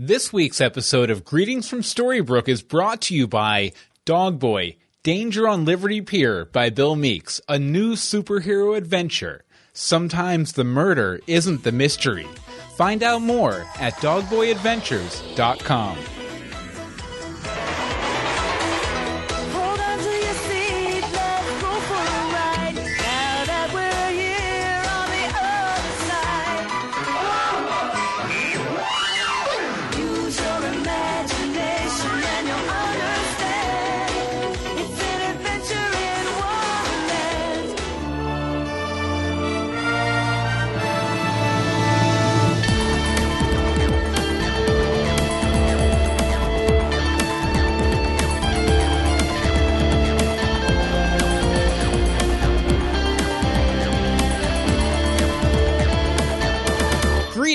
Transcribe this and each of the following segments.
This week's episode of Greetings from Storybrooke is brought to you by Dogboy Danger on Liberty Pier by Bill Meeks, a new superhero adventure. Sometimes the murder isn't the mystery. Find out more at dogboyadventures.com.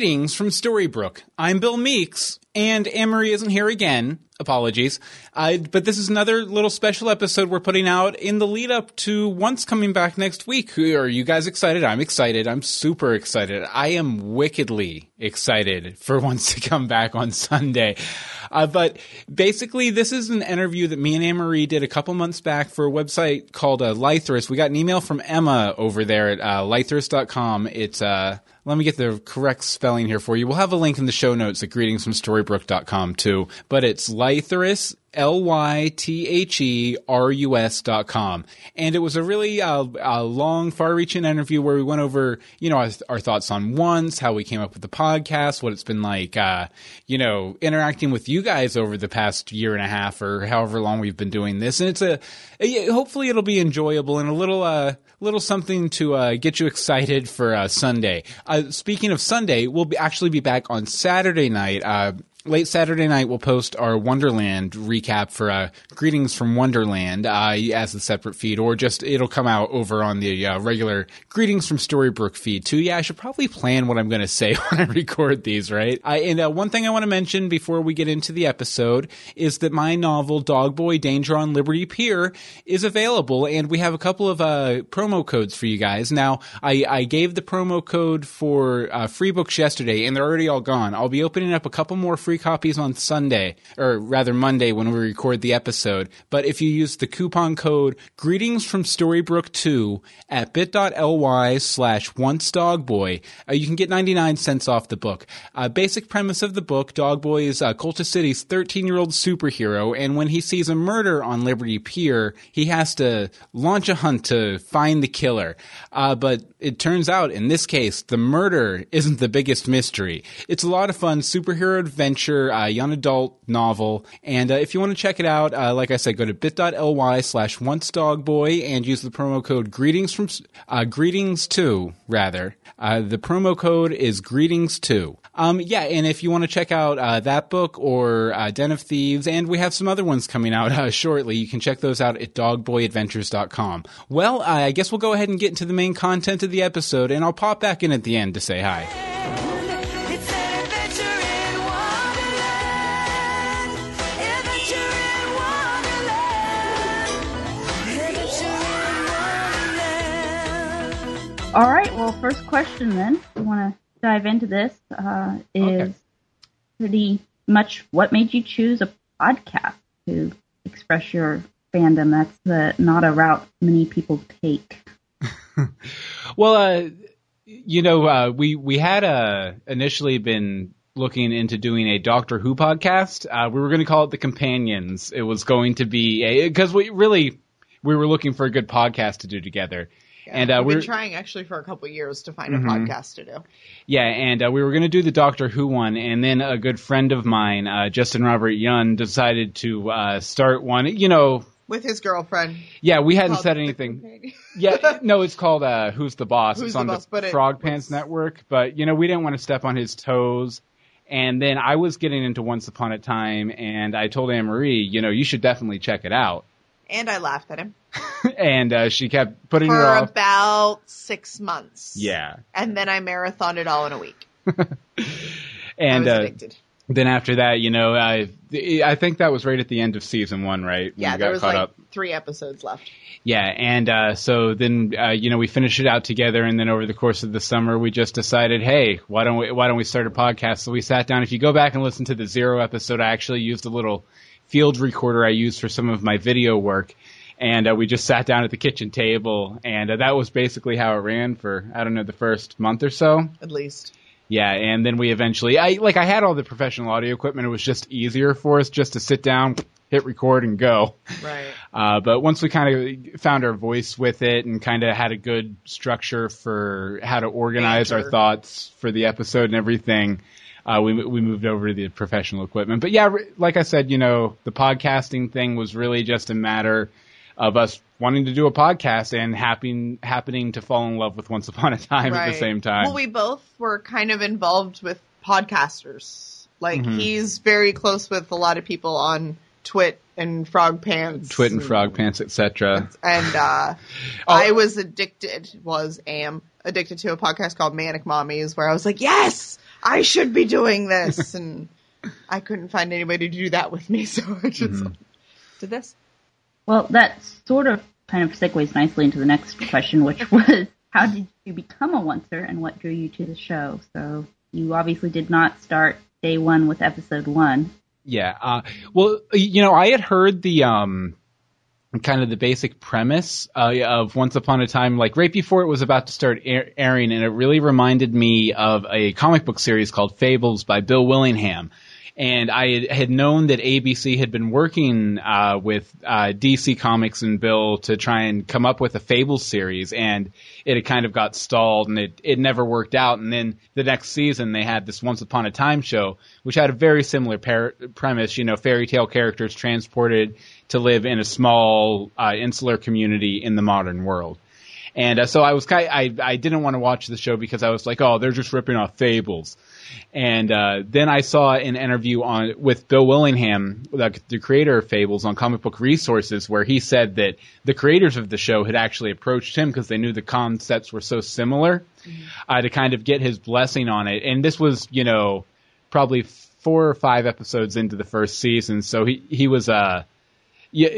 Greetings from Storybrooke. I'm Bill Meeks, and Anne-Marie isn't here again. Apologies. Uh, but this is another little special episode we're putting out in the lead up to Once coming back next week. Are you guys excited? I'm excited. I'm super excited. I am wickedly excited for Once to come back on Sunday. Uh, but basically, this is an interview that me and Anne-Marie did a couple months back for a website called uh, Lytherus. We got an email from Emma over there at uh, lytherus.com. It's, uh, let me get the correct spelling here for you. We'll have a link in the show notes at greetingsfromstorybrooke.com too. But it's Lytherus, L-Y-T-H-E-R-U-S dot com. And it was a really uh, a long, far-reaching interview where we went over, you know, our, our thoughts on once, how we came up with the podcast, what it's been like, uh, you know, interacting with you guys over the past year and a half or however long we've been doing this. And it's a, a- hopefully it'll be enjoyable and a little, uh, little something to uh, get you excited for uh, Sunday. Uh, speaking of Sunday, we'll be actually be back on Saturday night. Late Saturday night, we'll post our Wonderland recap for uh, Greetings from Wonderland uh, as a separate feed, or just it'll come out over on the uh, regular Greetings from Storybrooke feed too. Yeah, I should probably plan what I'm going to say when I record these, right? I, and uh, one thing I want to mention before we get into the episode is that my novel Dog Boy Danger on Liberty Pier is available, and we have a couple of uh, promo codes for you guys. Now, I, I gave the promo code for uh, free books yesterday, and they're already all gone. I'll be opening up a couple more free copies on Sunday, or rather Monday when we record the episode. But if you use the coupon code Greetings from Storybrooke 2 at bit.ly slash once dogboy, uh, you can get 99 cents off the book. Uh, basic premise of the book, Dogboy is uh, Cultus City's 13 year old superhero, and when he sees a murder on Liberty Pier, he has to launch a hunt to find the killer. Uh, but it turns out, in this case, the murder isn't the biggest mystery. It's a lot of fun, superhero adventure, uh, young adult novel, and uh, if you want to check it out, uh, like I said, go to bit.ly slash once dogboy and use the promo code greetings from uh, greetings two rather. Uh, the promo code is greetings two. Um, yeah, and if you want to check out uh, that book or Den of Thieves, and we have some other ones coming out shortly, you can check those out at dogboyadventures.com. Well, I guess we'll go ahead and get into the main content of the episode, and I'll pop back in at the end to say hi. All right. Well, first question then. We want to dive into this. Uh, is Okay. pretty much what made you choose a podcast to express your fandom. That's the, not a route many people take. Well, uh, you know, uh, we we had uh, initially been looking into doing a Doctor Who podcast. Uh, we were going to call it the Companions. It was going to be a because we really we were looking for a good podcast to do together. And uh, We've been trying actually for a couple years to find Mhm. a podcast to do. yeah, and uh, we were going to do the Doctor Who one, and then a good friend of mine, uh, Justin Robert Young, decided to uh, start one. You know, With his girlfriend. yeah, we hadn't said anything. Yeah, no, it's called uh, Who's the Boss. Who's it's the on Boss, the but it Frog was- Pants Network. But you know, we didn't want to step on his toes. And then I was getting into Once Upon a Time, and I told Anne Marie, you know, you should definitely check it out. And I laughed at him. and uh, she kept putting For it off. about six months. Yeah, And then I marathoned it all in a week. and I was uh, addicted. then after that, you know, I I think that was right at the end of season one, right? Yeah, there was like up. three episodes left. Yeah, and uh, so then uh, you know we finished it out together, and then over the course of the summer, we just decided, hey, why don't we why don't we start a podcast? So we sat down. If you go back and listen to the zero episode, I actually used a little field recorder I used for some of my video work, and uh, we just sat down at the kitchen table, and uh, that was basically how it ran for I don't know the first month or so. At least. Yeah, and then we eventually, I like, I had all the professional audio equipment. It was just easier for us just to sit down, hit record, and go. Right. Uh, but once we kind of found our voice with it and kind of had a good structure for how to organize our thoughts for the episode and everything, uh, we we moved over to the professional equipment. But yeah, like I said, you know, the podcasting thing was really just a matter of us wanting to do a podcast and happening happening to fall in love with Once Upon a Time at the same time. Well, we both were kind of involved with podcasters. Like Mhm. he's very close with a lot of people on Twit and Frog Pants. Twit and Frog Pants, etc. And uh, Oh. I was addicted, was am addicted to a podcast called Manic Mommies, where I was like, yes, I should be doing this, and I couldn't find anybody to do that with me, so I just Mm-hmm. did this. Well, that sort of kind of segues nicely into the next question, which was how did you become a oncer and what drew you to the show? So you obviously did not start day one with episode one. Yeah. Uh, well, you know, I had heard the um, kind of the basic premise uh, of Once Upon a Time, like right before it was about to start air- airing, and it really reminded me of a comic book series called Fables by Bill Willingham. And I had- known that ABC had been working uh, with uh, DC Comics and Bill to try and come up with a Fables series, and it had kind of got stalled, and it, it never worked out. And then the next season, they had this Once Upon a Time show, which had a very similar par- premise. You know, fairy tale characters transported to live in a small uh, insular community in the modern world. And uh, so I was kind I I didn't want to watch the show because I was like, oh, they're just ripping off fables. And uh, then I saw an interview on with Bill Willingham, the, the creator of Fables, on Comic Book Resources, where he said that the creators of the show had actually approached him because they knew the concepts were so similar, uh, to kind of get his blessing on it. And this was, you know, probably four or five episodes into the first season, so he he was uh yeah,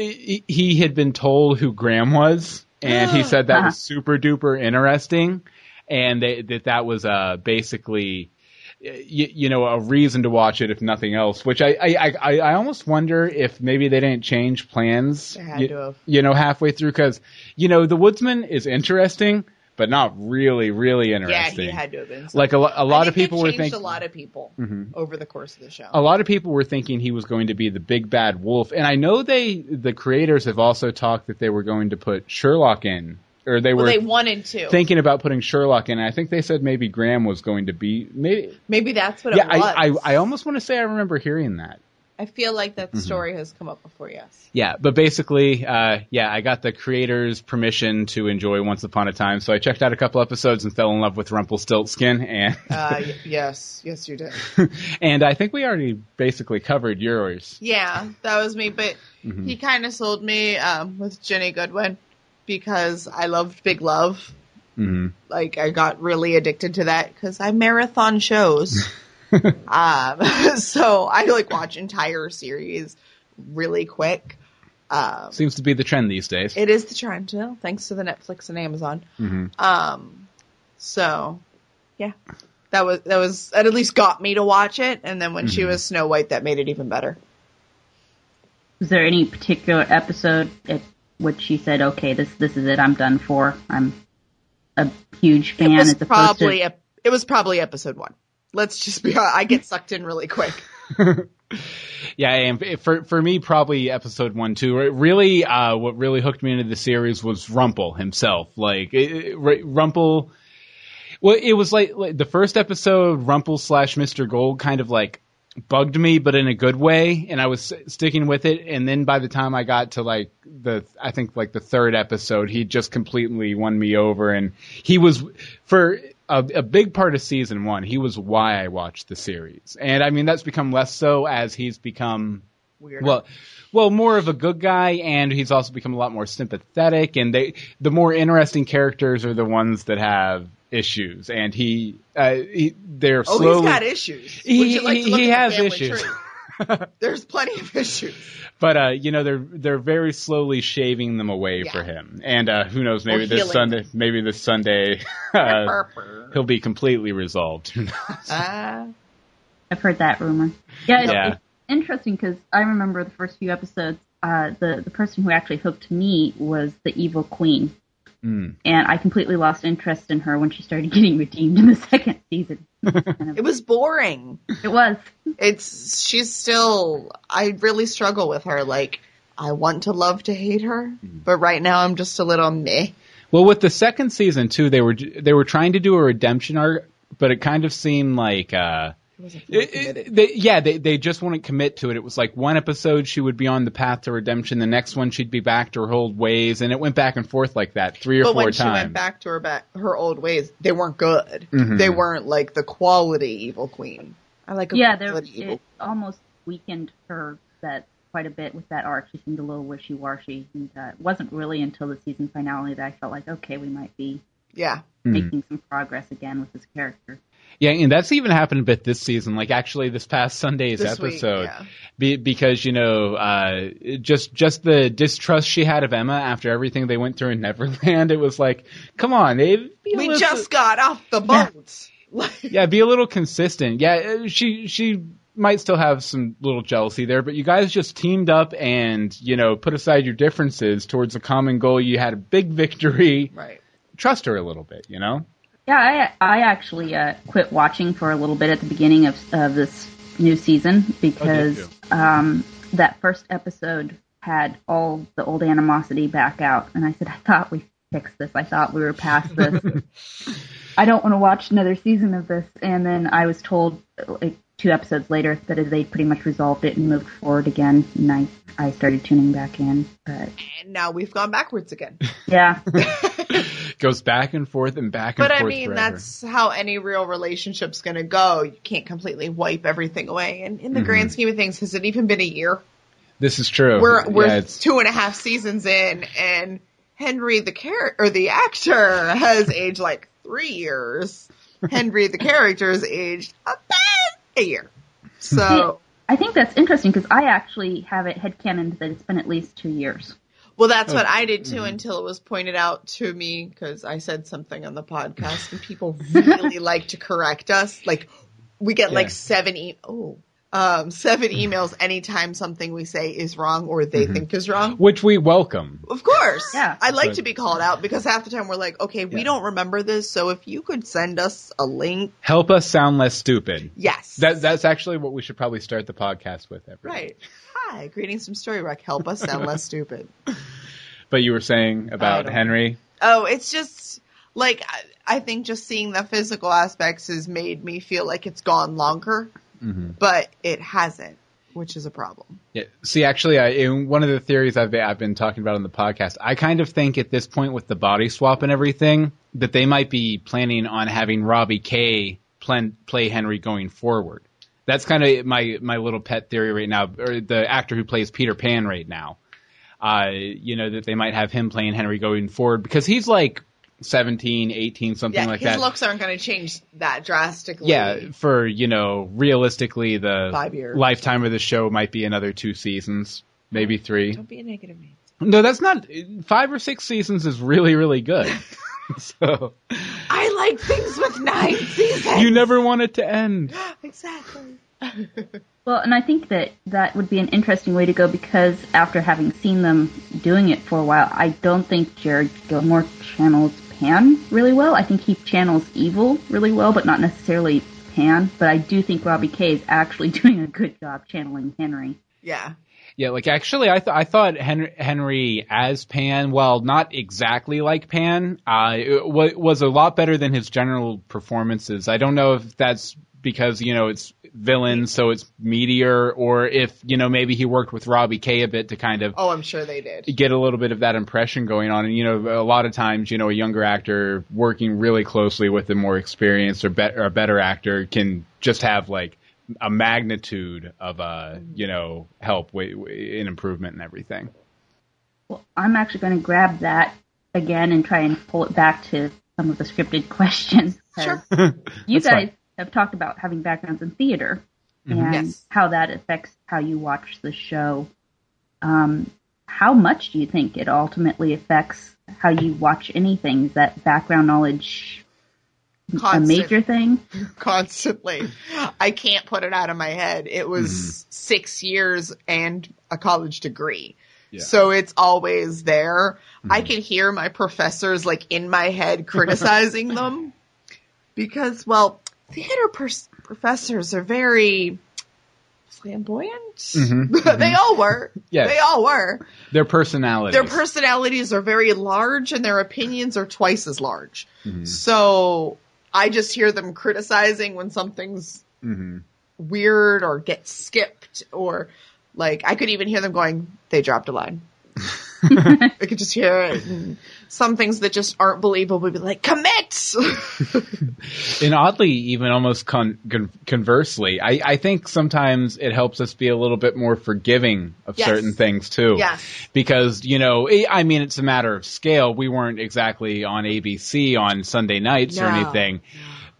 he, had been told who Graham was, and he said that was super duper interesting, and they, that that was uh basically. You, you know, a reason to watch it if nothing else. Which I, I, I, I almost wonder if maybe they didn't change plans. You, you know, halfway through because, you know, the Woodsman is interesting, but not really, really interesting. Yeah, he had to have been. like a, a lot of people were thinking a lot of people Mhm. over the course of the show. a lot of people were thinking he was going to be the big bad wolf, and I know they the creators have also talked that they were going to put Sherlock in, or they well, were they wanted to. thinking about putting Sherlock in. I think they said maybe Graham was going to be maybe. Maybe that's what Yeah, it was. I, I I almost want to say I remember hearing that. I feel like that Mm-hmm. story has come up before. Yes. Yeah, but basically, uh, yeah, I got the creators' permission to enjoy Once Upon a Time, so I checked out a couple episodes and fell in love with Rumpelstiltskin, and Uh, y- yes. Yes, you did. and I think we already basically covered yours. Yeah, that was me. But Mm-hmm. he kind of sold me um, with Jenny Goodwin because I loved Big Love. hmm Like I got really addicted to that because I marathon shows. um, so I like watch entire series really quick. Um, Seems to be the trend these days. it is the trend, too, thanks to the Netflix and Amazon. Mhm. Um, so yeah, that was that was that at least got me to watch it. And then when she Mm-hmm. was Snow White, that made it even better. Was there any particular episode at which she said, "Okay, this this is it. I'm done for. I'm a huge fan." it was as probably to, ep- it was probably episode one. Let's just be. I get sucked in really quick. Yeah, and for for me, probably episode one, two. Really, uh, what really hooked me into the series was Rumple himself. Like Rumple. Well, it was like, like the first episode, Rumple slash Mister Gold, kind of like bugged me, but in a good way, and I was sticking with it. And then by the time I got to like the, I think like the third episode, he just completely won me over, and he was for a, a big part of season one. He was why I watched the series, and I mean that's become less so as he's become Weird. well, well, more of a good guy, and he's also become a lot more sympathetic. And they, the more interesting characters are the ones that have issues, and he, uh, he they're Oh, slowly. he's got issues. He- like he- he has issues. Tree? There's plenty of issues. but uh, you know they're they're very slowly shaving them away Yeah. for him, and uh, who knows? Maybe Or this healing Sunday, maybe this Sunday, uh, he'll be completely resolved. Who knows? Ah. I've heard that rumor. Yeah, it's, Yeah. it's interesting because I remember the first few episodes. Uh, the the person who actually hooked me was the evil queen, Mm. and I completely lost interest in her when she started getting redeemed in the second season. It was boring. it was. It's she's still. I really struggle with her. Like I want to love to hate her, Mm-hmm. but right now I'm just a little meh. Well, with the second season too, they were they were trying to do a redemption arc, but it kind of seemed like. Uh, it- it- they, yeah, they they just wouldn't commit to it. It was like one episode she would be on the path to redemption, the next one she'd be back to her old ways, and it went back and forth like that three or But four when times. she went back to her back her old ways, they weren't good. Mhm. They weren't like the quality evil queen. I like a Yeah, there quality evil. it almost weakened her that quite a bit with that arc. She seemed a little wishy washy, and uh, it wasn't really until the season finale that I felt like okay, we might be Yeah, Mhm. making some progress again with this character. Yeah, and that's even happened a bit this season. Like actually, this past Sunday's This week, episode, yeah. be, because you know, uh, just just the distrust she had of Emma after everything they went through in Neverland. It was like, come on, Dave. be we little- just got off the boat. Like, yeah, be a little consistent. Yeah, uh, she she might still have some little jealousy there, but you guys just teamed up and you know put aside your differences towards a common goal. You had a big victory. right. Trust her a little bit, you know. Yeah, I I actually uh, quit watching for a little bit at the beginning of of this new season because you? um, that first episode had all the old animosity back out, and I said I thought we fixed this. I thought we were past this. I don't want to watch another season of this. And then I was told like two episodes later that they pretty much resolved it and moved forward again, and I I started tuning back in. But And now we've gone backwards again. yeah, Goes back and forth and back and But I mean, forever. that's how any real relationship's going to go. You can't completely wipe everything away. And in the Mm-hmm. grand scheme of things, has it even been a year? this is true. We're we're yeah, it's, two and a half seasons in, and Henry the character or the actor has aged like three years. Henry the character has aged about a year. So, I think that's interesting because I actually have it headcanon that it's been at least two years. well, that's what I did Mm-hmm. too until it was pointed out to me because I said something on the podcast, and people really like to correct us. Like we get Yeah. like seven e- oh um seven emails anytime something we say is wrong or Mm-hmm. they think is wrong. which we welcome. Of course. Yeah. I like But- to be called out because half the time we're like, okay, we Yeah. don't remember this, so if you could send us a link. Help us sound less stupid. Yes. That that's actually what we should probably start the podcast with. Everybody. right. Hi, greetings from Storybrooke. Help us sound less stupid. But you were saying about don't- Henry. Oh, it's just like I, I think just seeing the physical aspects has made me feel like it's gone longer, Mm-hmm. but it hasn't, which is a problem. Yeah. See, actually, I, in one of the theories I've been, I've been talking about on the podcast, I kind of think at this point with the body swap and everything that they might be planning on having Robbie Kay plan, play Henry going forward. That's kind of my my little pet theory right now, or the actor who plays Peter Pan right now. Uh, you know that they might have him playing Henry going forward because he's like 17, 18, something Yeah, like his that. looks aren't going to change that drastically. Yeah, for you know, realistically, the Five years. lifetime of the show might be another two seasons, maybe three. Don't be a negative Nancy. No, that's not five or six seasons is really really good. so I like things with nine seasons. you never want it to end. exactly. Well, and I think that that would be an interesting way to go because after having seen them doing it for a while, I don't think Jared Gilmore channels Pan really well. I think he channels evil really well, but not necessarily Pan. But I do think Robbie Kay is actually doing a good job channeling Henry. Yeah. Yeah, like actually, I th- I thought Henry, Henry as Pan, well, not exactly like Pan, uh, it w- was a lot better than his general performances. I don't know if that's because you know it's villain, so it's meteor, or if you know maybe he worked with Robbie Kay a bit to kind of Oh, I'm sure they did. get a little bit of that impression going on. And you know, a lot of times, you know, a younger actor working really closely with a more experienced or, bet or a better actor can just have like a magnitude of uh, you know, help wi- wi- in improvement and everything. Well, I'm actually going to grab that again and try and pull it back to some of the scripted questions. Sure. You guys fine. Have talked about having backgrounds in theater Mhm. and Yes. how that affects how you watch the show. Um, how much do you think it ultimately affects how you watch anything? Is that background knowledge a major thing? constantly. I can't put it out of my head. It was six years and a college degree. Yeah. So it's always there. I can hear my professors like in my head criticizing them because, well, theater pers- professors are very flamboyant. Mhm, they all were. Yes. They all were. Their personalities. Their personalities are very large and their opinions are twice as large. Mhm. So I just hear them criticizing when something's Mhm. weird or gets skipped or like I could even hear them going, they dropped a line. I could just hear it. And some things that just aren't believable would be like, commit! And oddly, even almost con- con- conversely, I, I think sometimes it helps us be a little bit more forgiving of Yes. certain things too. Yes. Because, you know, I I mean, it's a matter of scale. We weren't exactly on ABC on Sunday nights or anything,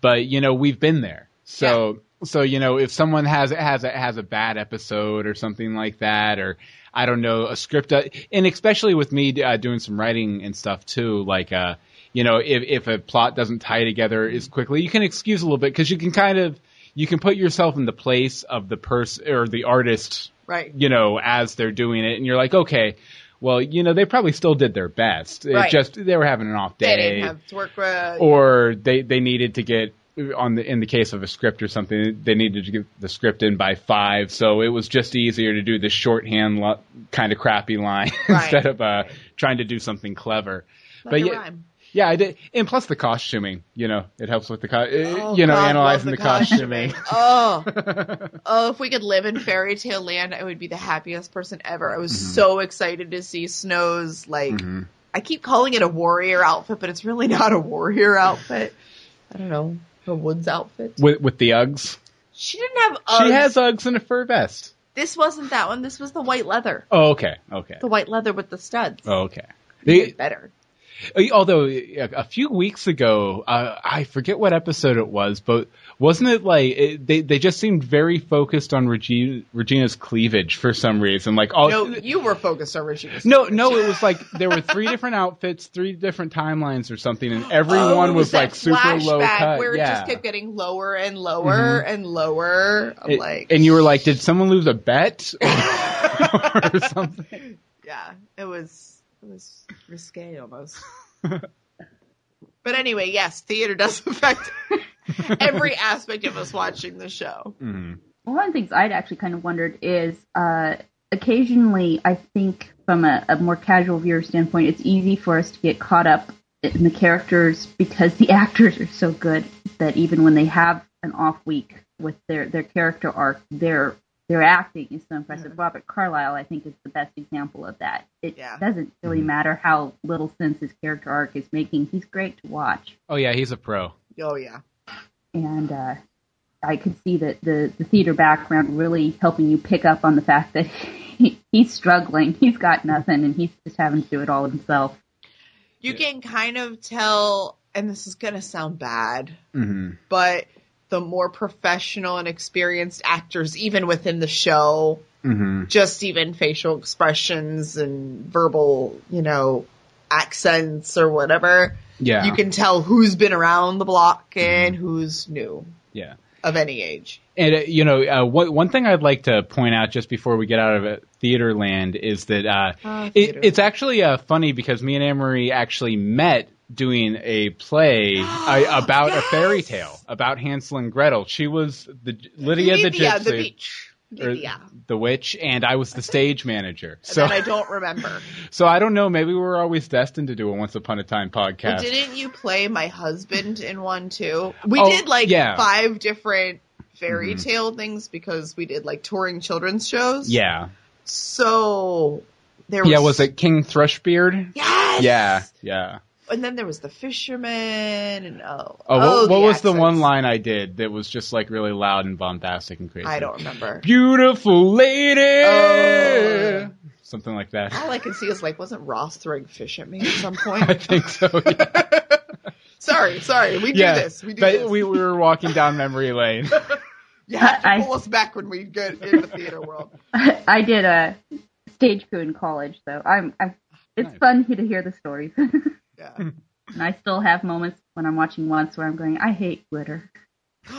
but, you know, we've been there. So, so, you know, if someone has, has a, has a bad episode or something like that, or I don't know, a script, uh, and especially with me uh, doing some writing and stuff too, like, uh, you know, if, if a plot doesn't tie together as quickly, you can excuse a little bit because you can kind of, you can put yourself in the place of the person or the artist, Right. you know, as they're doing it, and you're like, okay, well, you know, they probably still did their best. It Right. just they were having an off day, They didn't have to work with. or they they needed to get on the in the case of a script or something, they needed to get the script in by five, so it was just easier to do the shorthand lo- kind of crappy line Right. instead of uh, trying to do something clever. Like but yeah, rhyme. yeah, I did, and plus the costuming, you know, it helps with the co- Oh, you know God, analyzing love the, costuming. oh, oh! If we could live in fairy tale land, I would be the happiest person ever. I was Mm-hmm. so excited to see Snow's like. I keep calling it a warrior outfit, but it's really not a warrior outfit. I don't know, a woods outfit. with with the Uggs. She didn't have. Uggs. She has Uggs and a fur vest. This wasn't that one. This was the white leather. Oh, okay, okay, The white leather with the studs. oh, okay. Even The, better. Although a few weeks ago, uh, I forget what episode it was, but wasn't it like it, they they just seemed very focused on Regina, Regina's cleavage for some reason? Like all No, you were focused on Regina. no, no, it was like there were three different outfits, three different timelines or something, and everyone Oh, was that like super low flashback cut. Where it yeah. just kept getting lower and lower and lower. It- like, and you were like, did someone lose a bet or, or something? yeah, it was it was risque almost. but anyway, yes, theater does affect every aspect of us watching the show. Mhm. One of the things I'd actually kind of wondered is uh, occasionally, I think from a, a more casual viewer standpoint, it's easy for us to get caught up in the characters because the actors are so good that even when they have an off week with their, their character arc, their their acting is so impressive. Robert Carlyle, I think, is the best example of that. It Yeah. doesn't really matter how little sense his character arc is making. He's great to watch Oh yeah, he's a pro. Oh yeah, and uh, I could see that the, the theater background really helping you pick up on the fact that he, he's struggling. He's got nothing, and he's just having to do it all himself. you can kind of tell, and this is gonna sound bad, hmm but the more professional and experienced actors, even within the show, hmm just even facial expressions and verbal, you know, accents or whatever, Yeah, you can tell who's been around the block and who's new. Yeah. of any age. And uh, you know, uh, one one thing I'd like to point out just before we get out of it, theater land is that uh, Ah, it, it's actually uh, funny because me and Anne-Marie actually met doing a play about a fairy tale about Hansel and Gretel. She was the Lydia the gypsy, the beach. Lydia. the witch, and I was the stage manager. So, then I don't remember. so I don't know. Maybe we're always destined to do a Once Upon a Time Well, podcast. didn't you play my husband in one too? We Oh, did like yeah. five different fairy Mhm. tale things because we did like touring children's shows. yeah, So there was yeah. Was it King Thrushbeard? Yes. Yeah, yeah. And then there was the fisherman and oh. Oh, what, oh, what was the one line I did that was just like really loud and bombastic and crazy? I don't remember. Beautiful lady. Oh. Something like that. All I can see is like, wasn't Ross throwing fish at me at some point? I think so. Yeah. Sorry, sorry. We do yeah, this. We do but this. we, we were walking down memory lane. you have to I- pull us back when we get in the theater world. I did a stage crew in college, so I'm. I'm it's Nice. fun to hear the stories, and I still have moments when I'm watching once where I'm going, I hate glitter.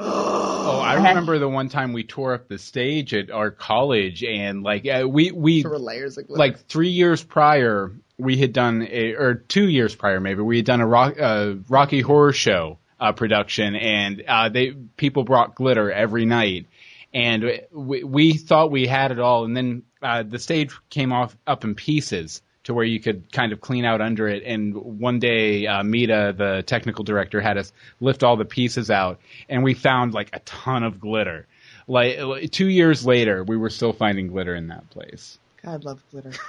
Oh, I I had- remember the one time we tore up the stage at our college, and like uh, we we There were layers of glitter. like three years prior, we had done a, or two years prior maybe, we had done a rock, uh, Rocky Horror Show uh, production, and uh, they people brought glitter every night, and we, we thought we had it all, and then uh, the stage came off up in pieces to where you could kind of clean out under it. And one day, uh, Mita, the technical director, had us lift all the pieces out, and we found like a ton of glitter. Like like, two years later, we were still finding glitter in that place. God, love glitter.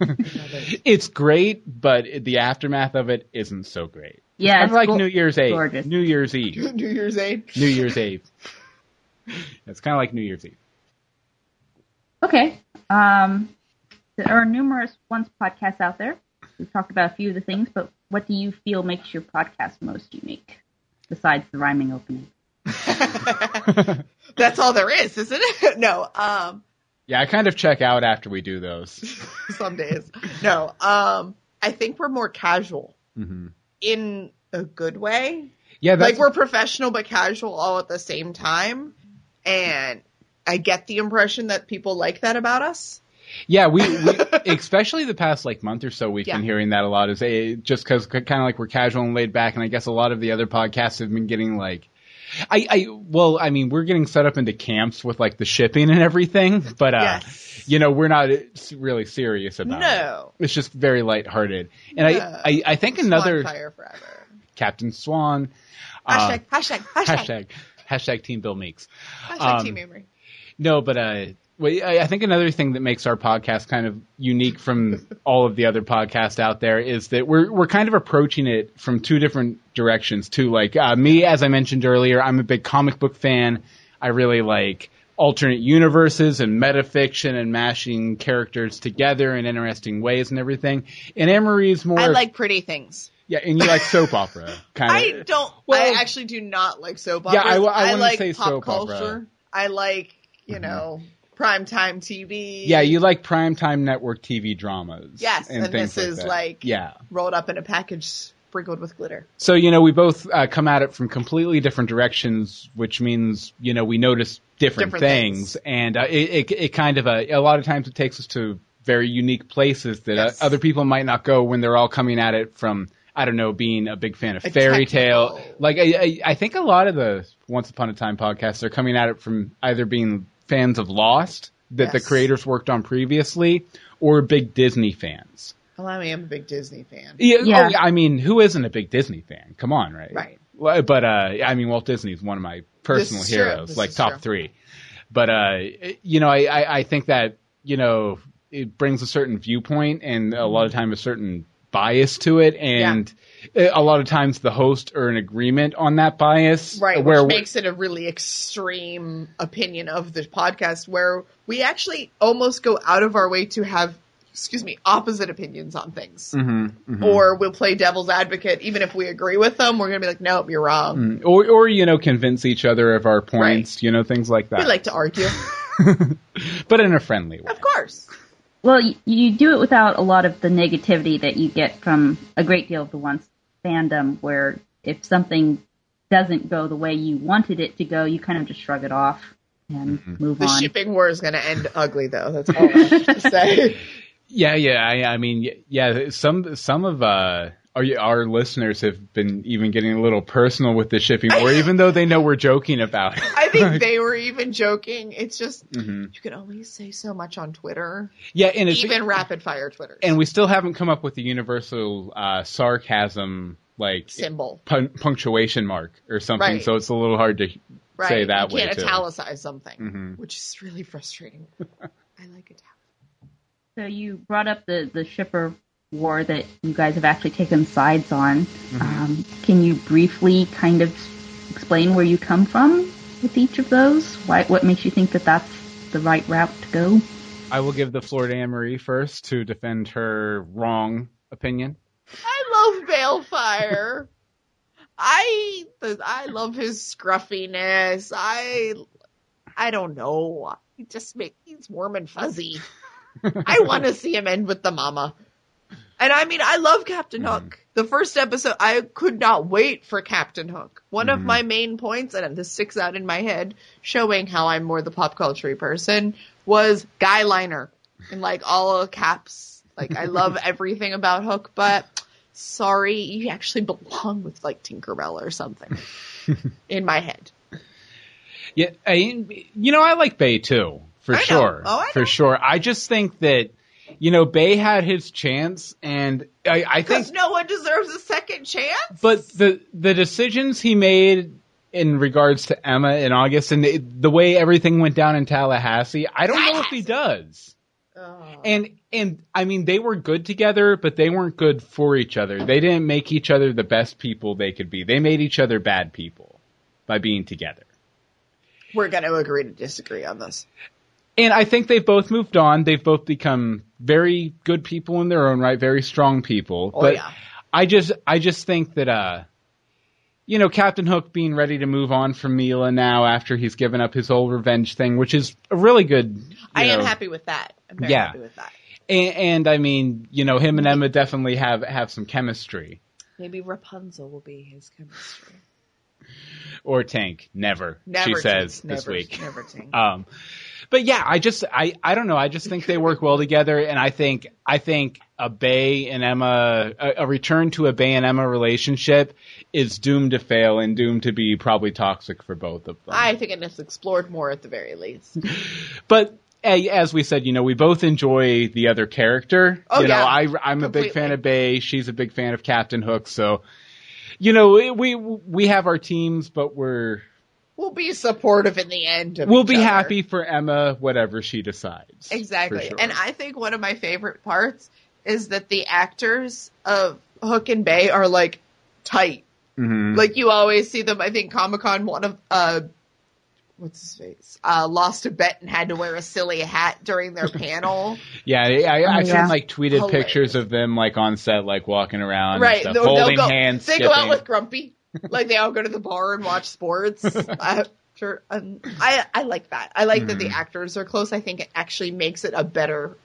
It. It's great, but the aftermath of it isn't so great. Yeah, it's like go- New Year's Eve. gorgeous. New Year's Eve. New Year's Eve. New Year's Eve. It's kind of like New Year's Eve. Okay. Um, there are numerous once podcasts out there. We've talked about a few of the things, but what do you feel makes your podcast most unique, besides the rhyming opening? That's all there is, isn't it? No. Um. Yeah, I kind of check out after we do those. Some days. No. Um. I think we're more casual hmm in a good way. Yeah, that's like we're professional but casual all at the same time, and I get the impression that people like that about us. Yeah we, we especially the past like month or so we've Yeah. been hearing that a lot. Is eh, just because kind of like we're casual and laid back, and I guess a lot of the other podcasts have been getting like. I, I well, I mean, we're getting set up into camps with like the shipping and everything, but uh, Yes. you know, we're not really serious about it. No. It's just very lighthearted. And No. I, I, I think Swan another fire forever. Captain Swan. uh, Hashtag, hashtag, hashtag, hashtag, hashtag Team Bill Meeks. hashtag um, Team Amory. No, but uh, I I think another thing that makes our podcast kind of unique from all of the other podcasts out there is that we're we're kind of approaching it from two different directions. Too, like uh, me, as I mentioned earlier, I'm a big comic book fan. I really like alternate universes and metafiction and mashing characters together in interesting ways and everything. And Emery's more I like pretty things. yeah, and you like soap opera kind of. I don't. Well- I actually do not like soap opera. Yeah, operas. I w- I wanna like say pop soap culture. opera. Mm-hmm. I like you know primetime TV. Yeah, you like primetime network TV dramas. Yes, and, and this like is that. like- yeah. rolled up in a package sprinkled with glitter. So you know, we both uh, come at it from completely different directions, which means you know we notice different, Different things, things. and uh, it, it it kind of uh, a lot of times it takes us to very unique places that Yes. uh, other people might not go when they're all coming at it from. I don't know, being a big fan of A fairy tale. Like I, I, I think a lot of the Once Upon a Time podcasts are coming at it from either being fans of Lost that the creators worked on previously, or big Disney fans. Well, I am a big Disney fan. Yeah, Yeah. oh, yeah, I mean, who isn't a big Disney fan? Come on, right? Right. But uh, I mean, Walt Disney's one of my personal heroes, like top true. three. But uh, you know, I, I, I think that you know it brings a certain viewpoint and a lot of time a certain bias to it, and a lot of times the host are in agreement on that bias, Right, Where which makes it a really extreme opinion of the podcast where we actually almost go out of our way to have, excuse me, opposite opinions on things. Mhm, mhm. Or we'll play devil's advocate, even if we agree with them, we're going to be like, nope, you're wrong. or or you know convince each other of our points, you know things like that. We like to argue. but in a friendly way. of course. Well, you, you do it without a lot of the negativity that you get from a great deal of the once fandom, where if something doesn't go the way you wanted it to go, you kind of just shrug it off and move The on. The shipping war is going to end ugly, though. That's all I have to say. Yeah, yeah. I, I mean, yeah. Some some of uh, our our listeners have been even getting a little personal with the shipping war, even though they know we're joking about it. I think they were even joking. It's just, Mhm. you can only say so much on Twitter, Yeah, and it's even rapid fire Twitter. and we still haven't come up with the universal uh, sarcasm like symbol. pun- punctuation mark or something. Right. So it's a little hard to Right. say that you way can't too. italicize something, Mhm. which is really frustrating. I like italic. So you brought up the, the shipper war that you guys have actually taken sides on. Um, can you briefly kind of explain where you come from with each of those? Why, what makes you think that that's the right route to go? I will give the floor to Anne Marie first to defend her wrong opinion. I love Baelfire. I I love his scruffiness. I I don't know. He just makes he's warm and fuzzy. I want to see him end with the mama. And I mean, I love Captain mm-hmm. Hook. The first episode, I could not wait for Captain Hook. One of mm-hmm. my main points, and this sticks out in my head, showing how I'm more the pop culture person, was Guy Liner. In like all caps. Like, I love everything about Hook, but sorry, you actually belong with like Tinkerbell or something. in my head. Yeah, I, you know, I like Bae too, for I sure. Oh, for know. sure. I just think that, you know, Bae had his chance, and I, I think, no one deserves a second chance. but the the decisions he made in regards to Emma in August and the, the way everything went down in Tallahassee, I don't know if he does. Oh. And and I mean, they were good together, but they weren't good for each other. They didn't make each other the best people they could be. They made each other bad people by being together. We're going to agree to disagree on this. And I think they've both moved on. They've both become very good people in their own right, very strong people. Oh, but yeah. I just I just think that uh you know, Captain Hook being ready to move on from Milah now after he's given up his whole revenge thing, which is a really good you I am happy with that. I'm very Yeah. happy with that. And, and I mean, you know, him and Emma definitely have have some chemistry. Maybe Rapunzel will be his chemistry. Or Tank, never. Never she Tink. says never, this week. Never Tink. Um, but yeah, I just I I don't know. I just think they work well together, and I think I think a Bae and Emma a, a return to a Bae and Emma relationship is doomed to fail and doomed to be probably toxic for both of them. I think it is explored more at the very least. but as we said, you know, we both enjoy the other character. Oh, you know, yeah. I I'm a big fan of Bae. She's a big fan of Captain Hook. So, you know, we we have our teams, but we're We'll be supportive in the end. Of we'll be other. happy for Emma, whatever she decides. Exactly. sure. And I think one of my favorite parts is that the actors of Hook and Bae are like tight. Mhm. Like you always see them. I think Comic Con one of uh, what's his face? Uh, lost a bet and had to wear a silly hat during their panel. Yeah, I, I, I've yeah. seen like tweeted Hilarious. pictures of them like on set, like walking around, right. and They'll, stuff, they'll holding go, hands, They skipping. go out with Grumpy. Like they all go to the bar and watch sports. uh, sure. Um, I I like that. I like that Mm-hmm. the actors are close. I think it actually makes it a better.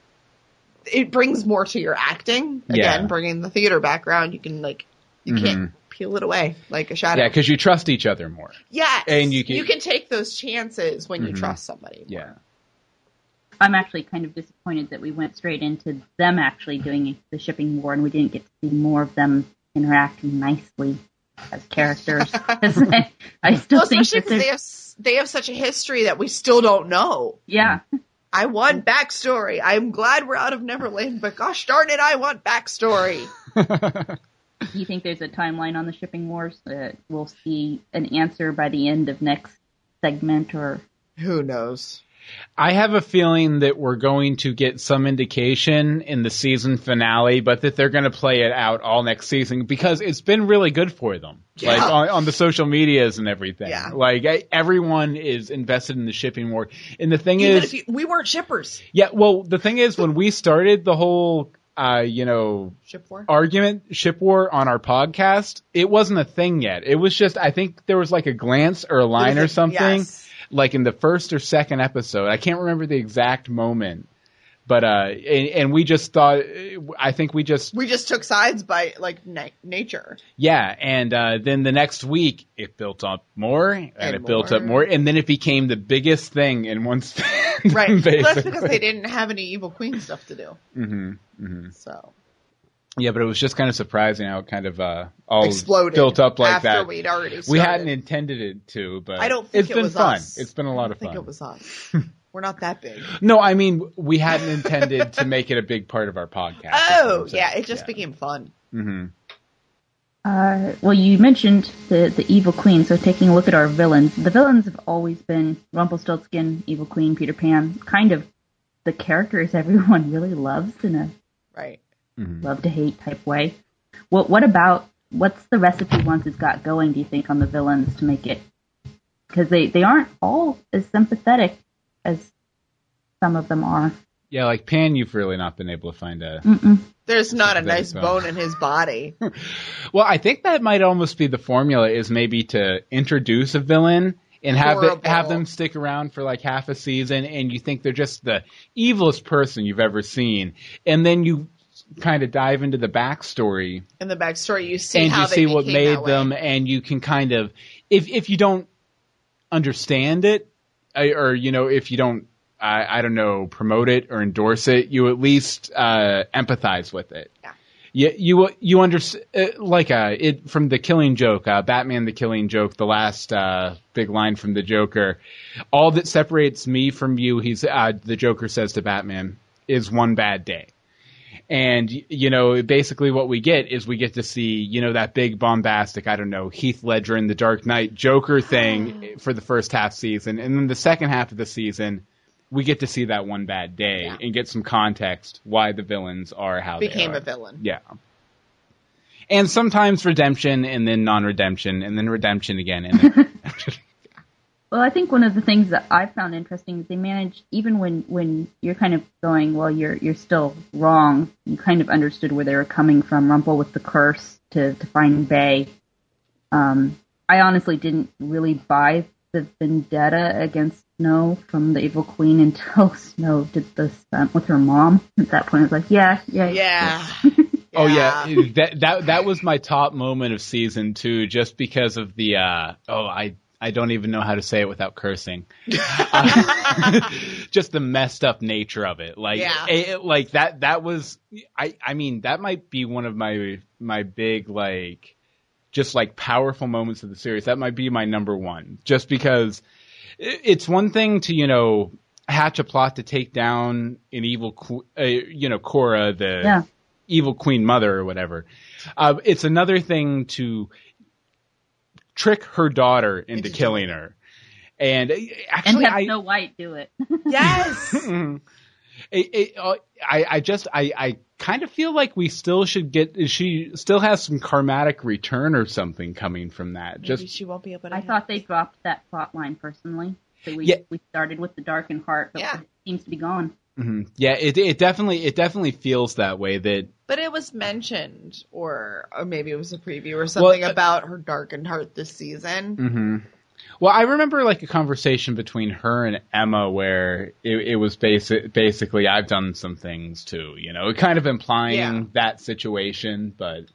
It brings more to your acting. Again, Yeah. bringing the theater background, you can like you can't peel it away like a shadow. yeah, because you trust each other more. yes, and you can- you can take those chances when you Mhm. trust somebody. more. Yeah, I'm actually kind of disappointed that we went straight into them actually doing the shipping war and we didn't get to see more of them interacting nicely as characters. I, I still Well, think especially that they have they have such a history that we still don't know. yeah, I want backstory. I'm glad we're out of Neverland, but gosh darn it, I want backstory. Do you think there's a timeline on the shipping wars that we'll see an answer by the end of next segment or Who knows? I have a feeling that we're going to get some indication in the season finale, but that they're going to play it out all next season because it's been really good for them. Yeah. Like on, on the social medias and everything. Yeah. Like I, everyone is invested in the shipping war. And the thing Even is, you, we weren't shippers. yeah, well, the thing is when we started the whole, uh, you know, Ship war. argument ship war on our podcast, it wasn't a thing yet. It was just, I think there was like a glance or a line or something yes. Like in the first or second episode. I can't remember the exact moment, but uh, and, and we just thought, I think we just We just took sides by like na- nature. yeah, and uh, then the next week it built up more and, And it built up more. more, and then it became the biggest thing in one span. Right. Well, that's because they didn't have any evil queen stuff to do. hmm hmm So Yeah, but it was just kind of surprising how it kind of uh, all exploded. built up like after that. we'd already started. We hadn't intended it to, but I don't think it's it been was fun. us. It's been a lot I of think fun. it was us. We're not that big. No, I mean we hadn't intended to make it a big part of our podcast. Oh, yeah. It just became fun. hmm Uh, well, you mentioned the the evil queen. So taking a look at our villains, the villains have always been Rumpelstiltskin, Evil Queen, Peter Pan, kind of the characters everyone really loves in a Right. Mm-hmm. love to hate type way. What what about what's the recipe once it's got going? Do you think on the villains to make it because they they aren't all as sympathetic as some of them are. Yeah, like Pan, you've really not been able to find a Mm-mm. There's not a nice you go. bone in his body. Well, I think that might almost be the formula is maybe to introduce a villain and have the, have them stick around for like half a season and you think they're just the evilest person you've ever seen. And then you kind of dive into the backstory. In the backstory, you see and how you see what made them and you can kind of if if you don't understand it or you know if you don't I, I don't know promote it or endorse it you at least uh empathize with it. Yeah. you you you understand uh, like uh it from the killing joke uh batman the killing joke the last uh big line from the joker all that separates me from you he's uh the joker says to batman is one bad day and you know, basically what we get is we get to see, you know, that big bombastic, I don't know, Heath Ledger in the Dark Knight Joker thing ah. for the first half season, and then the second half of the season, we get to see that one bad day Yeah. and get some context why the villains are how Became they Became a villain. Yeah. And sometimes redemption and then non-redemption and then redemption again and then Well, I think one of the things that I found interesting is they managed, even when when you're kind of going, well, you're you're still wrong. You kind of understood where they were coming from. Rumple with the curse to to find Bae. Um, I honestly didn't really buy the vendetta against Snow from the Evil Queen until Snow did the stunt with her mom. At that point, I was like, yeah, yeah, Yeah. Oh yeah, that that that was my top moment of season two, just because of the uh, oh I I don't even know how to say it without cursing. Uh, just the messed up nature of it, like Yeah. it- like that that was I I mean that might be one of my my big like just like powerful moments of the series. That might be my number one, just because it's one thing to you know hatch a plot to take down an evil, uh, you know, Cora, the Yeah. evil queen mother or whatever. Uh, it's another thing to trick her daughter into Into killing her. And uh, and actually, have I, Snow White do it. Yes. it, it, uh, I, I just, I, I kind of feel like we still should get. She still has some karmatic return or something coming from that. Maybe Just she won't be able to. I thought they dropped that plot line personally. So we Yeah. we started with the darkened heart, but Yeah. it seems to be gone. mhm. yeah, it, it definitely, it definitely feels that way. That But it was mentioned, or, or maybe it was a preview or something uh, about her darkened heart this season. hmm Well, I remember like a conversation between her and Emma where it, it was basic, basically, I've done some things too, you know, kind of implying Yeah. that situation. But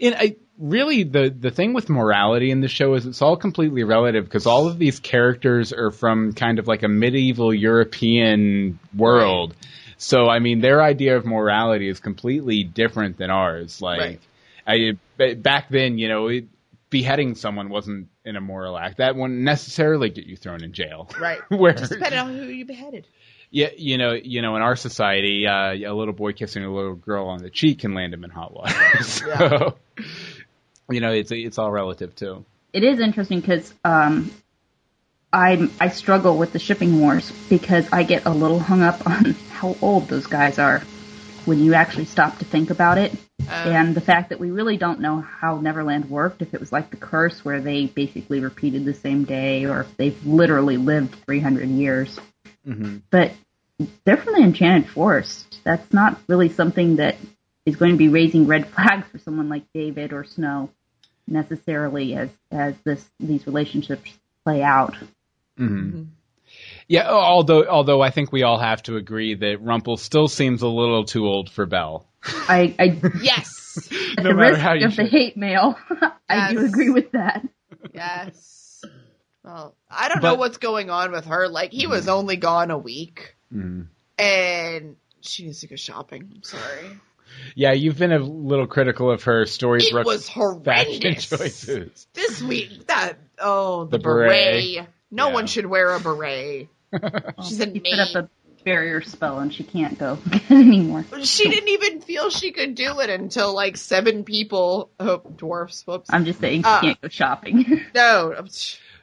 and I really the the thing with morality in the show is it's all completely relative because all of these characters are from kind of like a medieval European world. So I mean, their idea of morality is completely different than ours. Like, Right. I back then, you know, it, beheading someone wasn't an immoral act. That wouldn't necessarily get you thrown in jail. Right. Where Just depending on who you beheaded. yeah, you know, you know, in our society, uh, a little boy kissing a little girl on the cheek can land him in hot water. so, you know, it's it's all relative too. it is interesting because um, I I struggle with the shipping wars because I get a little hung up on how old those guys are when you actually stop to think about it, and the fact that we really don't know how Neverland worked. If it was like the curse where they basically repeated the same day, or if they've literally lived 300 years. hmm But they're from the Enchanted Forest. That's not really something that is going to be raising red flags for someone like David or Snow necessarily as as this these relationships play out. hmm Yeah, although although I think we all have to agree that Rumple still seems a little too old for Belle. I, I Yes. at No the matter risk how you of the hate mail, I do agree with that. yes. Well, I don't know what's going on with her. Like, he was only gone a week, Mhm. and she needs to go shopping. I'm sorry. Yeah, you've been a little critical of her It Storybrooke was horrendous. choices. This week, that, oh, the, The beret. beret. No Yeah. one should wear a beret. She's a She put up a barrier spell and she can't go anymore. She didn't even feel she could do it until like seven people. Oh, dwarfs. Whoops. I'm just saying she Uh. can't go shopping. no.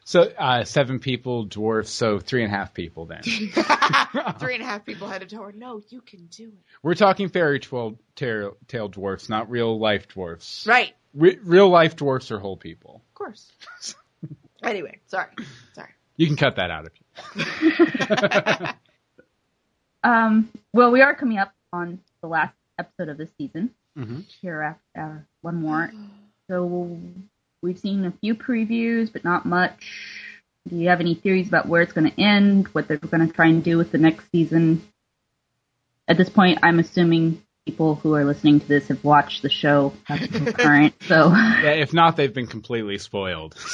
So uh, seven people, dwarfs, so three and a half people. Then Three and a half people had to tell her, no, you can do it. we're talking fairy tale, tale, tale dwarfs, not real life dwarfs. Right. Re- real life dwarfs are whole people. Of course. anyway, sorry. Sorry. You can cut that out if you. Um, well, we are coming up on the last episode of this season. hmm Here after uh, one more. So we've seen a few previews, but not much. Do you have any theories about where it's going to end? What they're going to try and do with the next season? At this point, I'm assuming people who are listening to this have watched the show current. So Yeah, if not, they've been completely spoiled.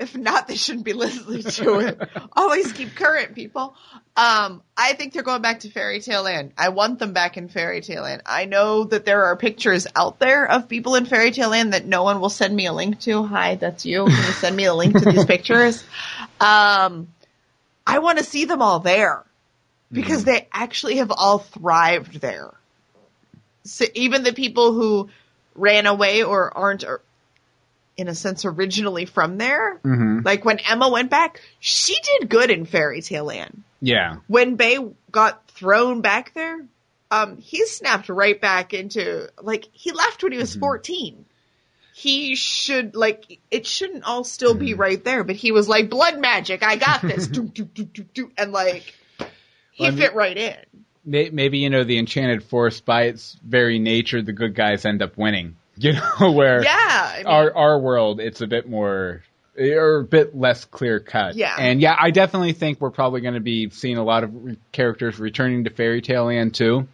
If not, they shouldn't be listening to it. Always keep current, people. Um, I think they're going back to Fairy Tale Land. I want them back in Fairy Tale Land. I know that there are pictures out there of people in Fairy Tale Land that no one will send me a link to. Hi, that's you. Can you send me a link to these pictures? Um, I want to see them all there because they actually have all thrived there. So even the people who ran away or aren't, in a sense, originally from there, hmm like when Emma went back, she did good in Fairy Tale Land. Yeah. When Bae got thrown back there, um, he snapped right back into like he left when he was fourteen. He should like it shouldn't all still be right there, but he was like blood magic. I got this, do, do, do, and like he Well, I mean- fit right in. May- Maybe you know the Enchanted Forest, by its very nature, the good guys end up winning. You know where Yeah, I mean, our our world, it's a bit more or a bit less clear cut. Yeah. and yeah, I definitely think we're probably going to be seeing a lot of re- characters returning to Fairy Tale Land too.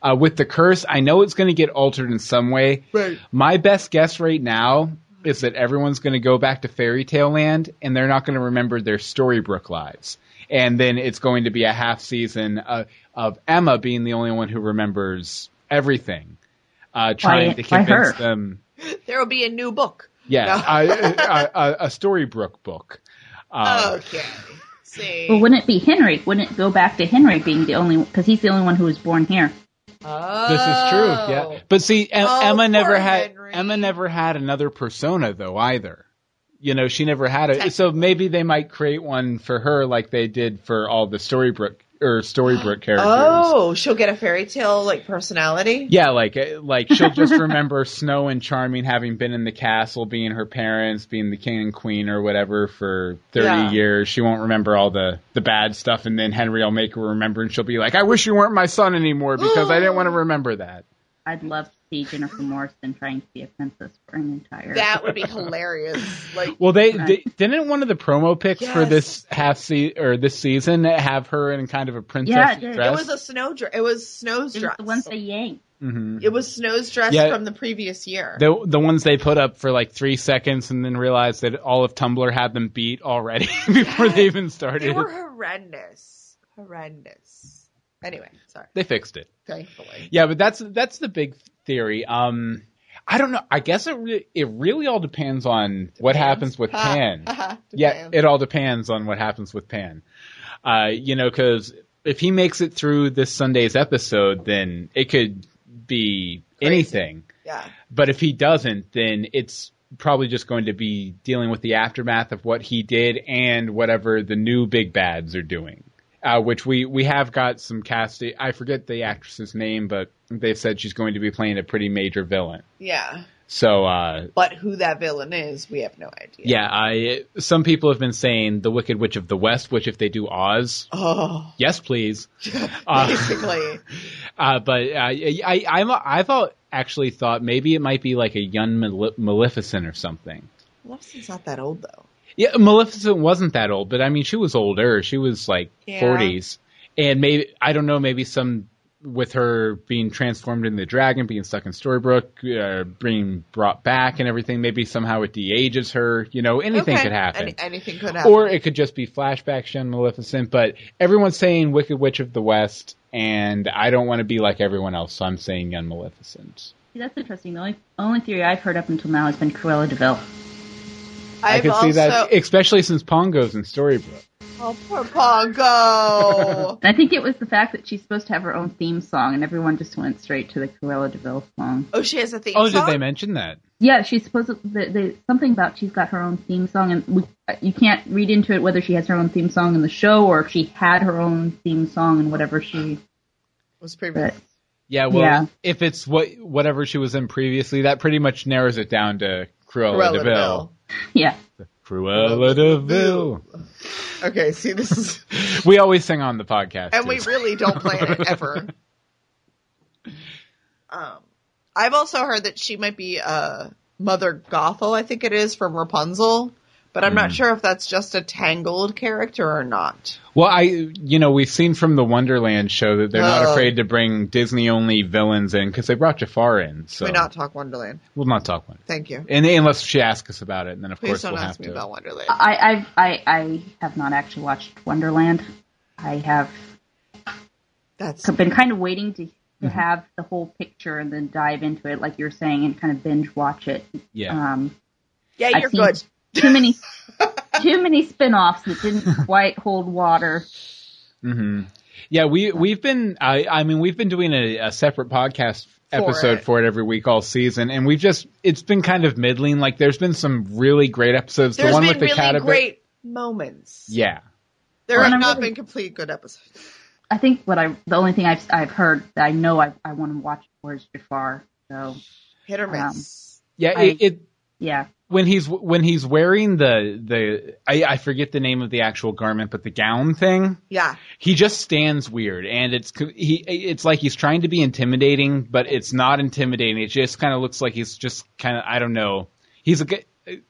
Uh, with the curse, I know it's going to get altered in some way. Right. My best guess right now is that everyone's going to go back to Fairy Tale Land and they're not going to remember their Storybrooke lives. And then it's going to be a half season uh, of Emma being the only one who remembers everything, uh, trying to convince them. there will be a new book. Yeah, No. a, a, a, a Storybrooke book. Uh, Okay. See. well, wouldn't it be Henry? Wouldn't it go back to Henry being the only because he's the only one who was born here? oh. This is true. Yeah, but see, Em- Oh, Emma never had Henry. Emma never had another persona though either. You know, she never had it. So maybe they might create one for her, like they did for all the Storybrooke or Storybrooke characters. Oh, she'll get a fairy tale like personality. Yeah, like uh, like she'll just remember Snow and Charming having been in the castle, being her parents, being the king and queen or whatever for thirty Yeah. years. She won't remember all the the bad stuff, and then Henry will make her remember, and she'll be like, "I wish you weren't my son anymore because I didn't want to remember that." I'd love to see Jennifer Morrison trying to be a princess for an entire. That would be hilarious. Like, Well, they, Right. they didn't one of the promo pics for this half se- or this season have her in kind of a princess Yeah, it did. dress. it was a snow dress. It was Snow's it was dress. the ones they yanked. hmm It was Snow's dress Yeah. from the previous year. The the ones they put up for like three seconds and then realized that all of Tumblr had them beat already before they even they started. were horrendous. Horrendous. Anyway, sorry. They fixed it. Thankfully. Yeah, but that's that's the big theory. Um, I don't know. I guess it re- it really all depends on what happens with Ha, Pan. ha, Yeah, it all depends on what happens with Pan. Uh, you know, because if he makes it through this Sunday's episode, then it could be Crazy. anything. yeah. But if he doesn't, then it's probably just going to be dealing with the aftermath of what he did and whatever the new big bads are doing. Uh, which we, we have got some casting. I forget the actress's name, but they've said she's going to be playing a pretty major villain. Yeah. So, uh, But who that villain is, we have no idea. yeah, I, some people have been saying the Wicked Witch of the West, which if they do Oz, Oh, yes, please. Uh, basically. Uh, but uh, I, I, I'm, I've actually thought maybe it might be like a young Male- Maleficent or something. Maleficent's not that old though. Yeah, Maleficent wasn't that old, but I mean, she was older. She was like Yeah. 40s. And maybe, I don't know, maybe some, with her being transformed into the dragon, being stuck in Storybrooke, uh, being brought back and everything, maybe somehow it de-ages her. You know, anything Okay. could happen. Any, anything could happen. or it could just be flashbacks young Maleficent, but everyone's saying Wicked Witch of the West, and I don't want to be like everyone else, so I'm saying young Maleficent. See, that's interesting. The only only theory I've heard up until now has been Cruella de Vil. I I've could also, see that, especially since Pongo's in Storybrooke. Oh, poor Pongo. I think it was the fact that she's supposed to have her own theme song, and everyone just went straight to the Cruella de Vil song. oh, she has a theme Oh, song. did they mention that? Yeah, she's supposed to. The, the, something about she's got her own theme song, and we, you can't read into it whether she has her own theme song in the show or if she had her own theme song and whatever she. Was previous. But Yeah, well, Yeah. if it's what whatever she was in previously, that pretty much narrows it down to Cruella, Cruella de Vil. Deville. yeah, Cruella de Vil. Okay, see, this is, We always sing on the podcast. and we really don't plan it ever. Um, I've also heard that she might be uh, Mother Gothel, I think it is, from Rapunzel. But I'm not sure if that's just a Tangled character or not. Well, I, you know, we've seen from the Wonderland show that they're not Oh. afraid to bring Disney only villains in because they brought Jafar in. So Can we not talk Wonderland? we'll not talk one. Thank you. And unless she asks us about it, and then of Please course don't we'll ask have me to. about Wonderland. I, I've, I I have not actually watched Wonderland. I have That's been kind of waiting to to have the whole picture and then dive into it, like you're saying, and kind of binge watch it. Yeah. Um, yeah, I've you're seen good. Too many, too many spin-offs that didn't quite hold water. hmm Yeah, we we've been. I, I mean, we've been doing a, a separate podcast episode it. for it every week all season, and we've just it's been kind of middling. Like, there's been some really great episodes. There's the one been with the really cat great moments. Yeah. There Well, have not really- been complete good episodes. I think what I the only thing I've I've heard that I know I I want to watch more is Jafar. So Hit or Um, miss. Yeah. I- it, it yeah, when he's when he's wearing the the I, I forget the name of the actual garment, but the gown thing. yeah. he just stands weird and it's he it's like he's trying to be intimidating but it's not intimidating it just kind of looks like he's just kind of i don't know he's a g-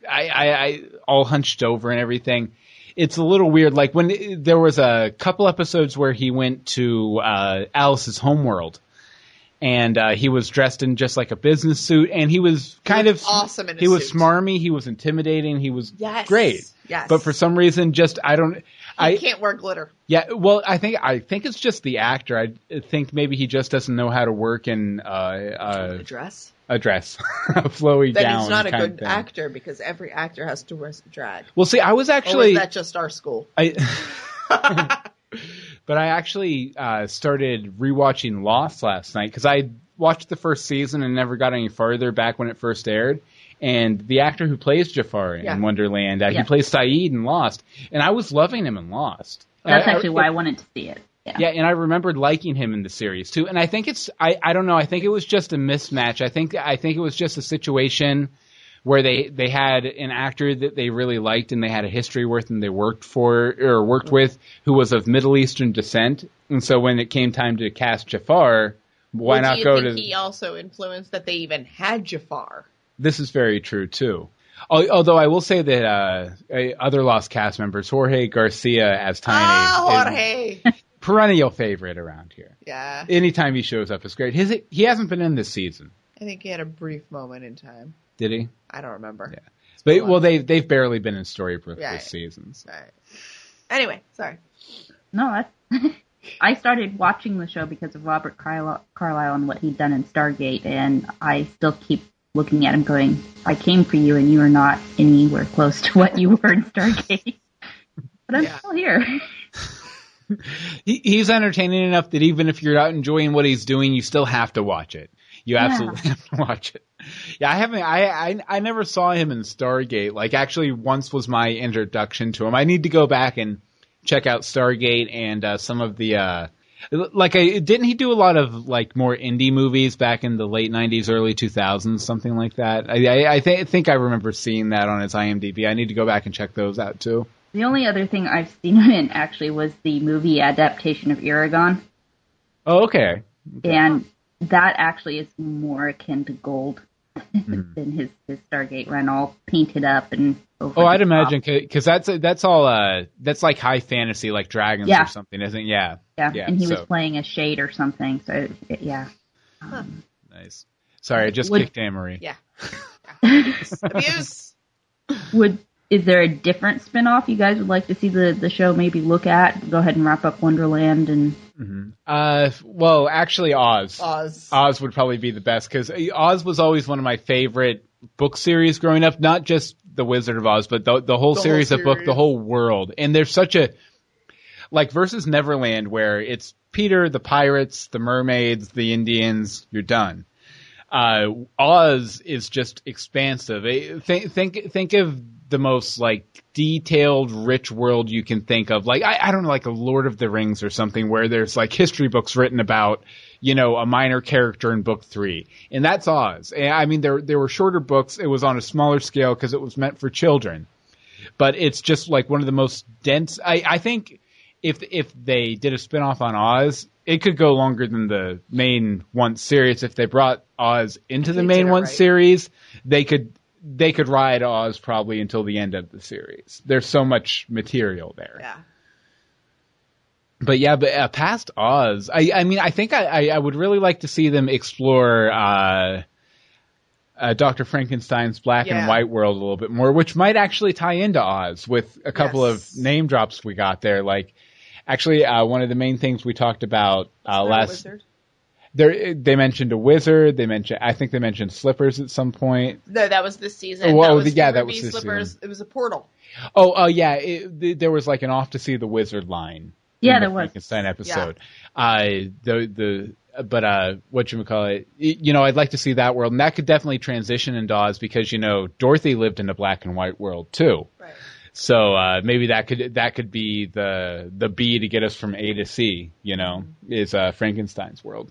I, I i all hunched over and everything it's a little weird like when there was a couple episodes where he went to uh alice's homeworld and uh, he was dressed in just like a business suit and he was kind was of awesome in his he was smarmy he was intimidating he was Yes. great Yes. but for some reason just i don't I i can't wear glitter. yeah, well, I think I think it's just the actor. I think maybe he just doesn't know how to work in uh, uh, a dress. a dress, a flowy Then gown. he's not a good actor because every actor has to wear drag. Well, see, I was Or actually, is that just our school? I, but I actually uh, started rewatching Lost last night because I watched the first season and never got any farther back when it first aired. And the actor who plays Jafar in Yeah. Wonderland, uh, Yeah. he plays Sayid in Lost, and I was loving him in Lost. that's I- I- actually why I wanted to see it. Yeah. Yeah, and I remembered liking him in the series too. And I think it's I, I don't know, I think it was just a mismatch. I think I think it was just a situation where they they had an actor that they really liked and they had a history with and they worked for or worked with who was of Middle Eastern descent. And so when it came time to cast Jafar, why Well, not go to he also influenced that they even had Jafar? This is very true too. Although I will say that uh, other Lost cast members, Jorge Garcia as Tiny, Ah, Jorge. perennial favorite around here. yeah. Anytime he shows up, it's great. His he hasn't been in this season, I think he had a brief moment in time. did he? I don't remember. Yeah. But well, they they've barely been in Storybrooke Yeah, this yeah. season. so. Right. Anyway, sorry. No, that's. I started watching the show because of Robert Carlyle, Carlyle and what he'd done in Stargate, and I still keep looking at him, going, "I came for you, and you are not anywhere close to what you were in Stargate." but I'm Yeah. still here. He, he's entertaining enough that even if you're not enjoying what he's doing, you still have to watch it. You absolutely have to watch it. Yeah, I haven't. I, I I never saw him in Stargate. Like, actually, once was my introduction to him. I need to go back and check out Stargate and uh, some of the. Uh, like, I didn't he do a lot of like more indie movies back in the late '90s, early 2000s, something like that? I I, I th- think I remember seeing that on his IMDb. I need to go back and check those out too. The only other thing I've seen him in actually was the movie adaptation of Eragon, Oh, okay. and that actually is more akin to Gold Hmm. than his, his Stargate run, all painted up and over. Oh, the I'd top. imagine because that's that's all uh that's like high fantasy, like dragons Yeah. or something, isn't it? Yeah, Yeah, Yeah, and he so- was playing a shade or something. So it, yeah. Um, nice. Sorry, I just Would- kicked Anne Marie. Yeah. Abuse. Would is there a different spin-off you guys would like to see the, the show maybe look at? Go ahead and wrap up Wonderland and Uh, well, actually, Oz. Oz. Oz would probably be the best because Oz was always one of my favorite book series growing up. Not just the Wizard of Oz, but the the whole The whole series of book, the whole world. And there's such a like versus Neverland where it's Peter, the pirates, the mermaids, the Indians. You're done. Uh, Oz is just expansive. Eh, Think think think of the most like detailed, rich world you can think of. Like I, I don't know, like a Lord of the Rings or something, where there's like history books written about you know a minor character in book three, and that's Oz. And, I mean, there there were shorter books. It was on a smaller scale because it was meant for children, but it's just like one of the most dense. I I think if if they did a spinoff on Oz, it could go longer than the main once series. If they brought Oz into the main once right. series, they could they could ride Oz probably until the end of the series. There's so much material there. Yeah. But yeah, but uh, past Oz, I, I mean, I think I, I, I would really like to see them explore uh, uh, Doctor Frankenstein's black Yeah. and white world a little bit more, which might actually tie into Oz with a couple Yes. of name drops we got there. Like, actually, uh, one of the main things we talked about uh, Isn't that a last wizard? There, they mentioned a wizard. They mentioned, I think they mentioned slippers at some point. No, that was this season. Well, that was yeah, that was this Slippers. season. It was a portal. Oh, oh yeah, it, th- there was like an off to see the wizard line. Yeah, in the there was. Frankenstein episode. Uh, the the but uh, what you call it? y- You know, I'd like to see that world, and that could definitely transition in Oz because you know Dorothy lived in a black and white world too. Right. So uh, maybe that could that could be the the B to get us from A to C. You know, is uh, Frankenstein's world.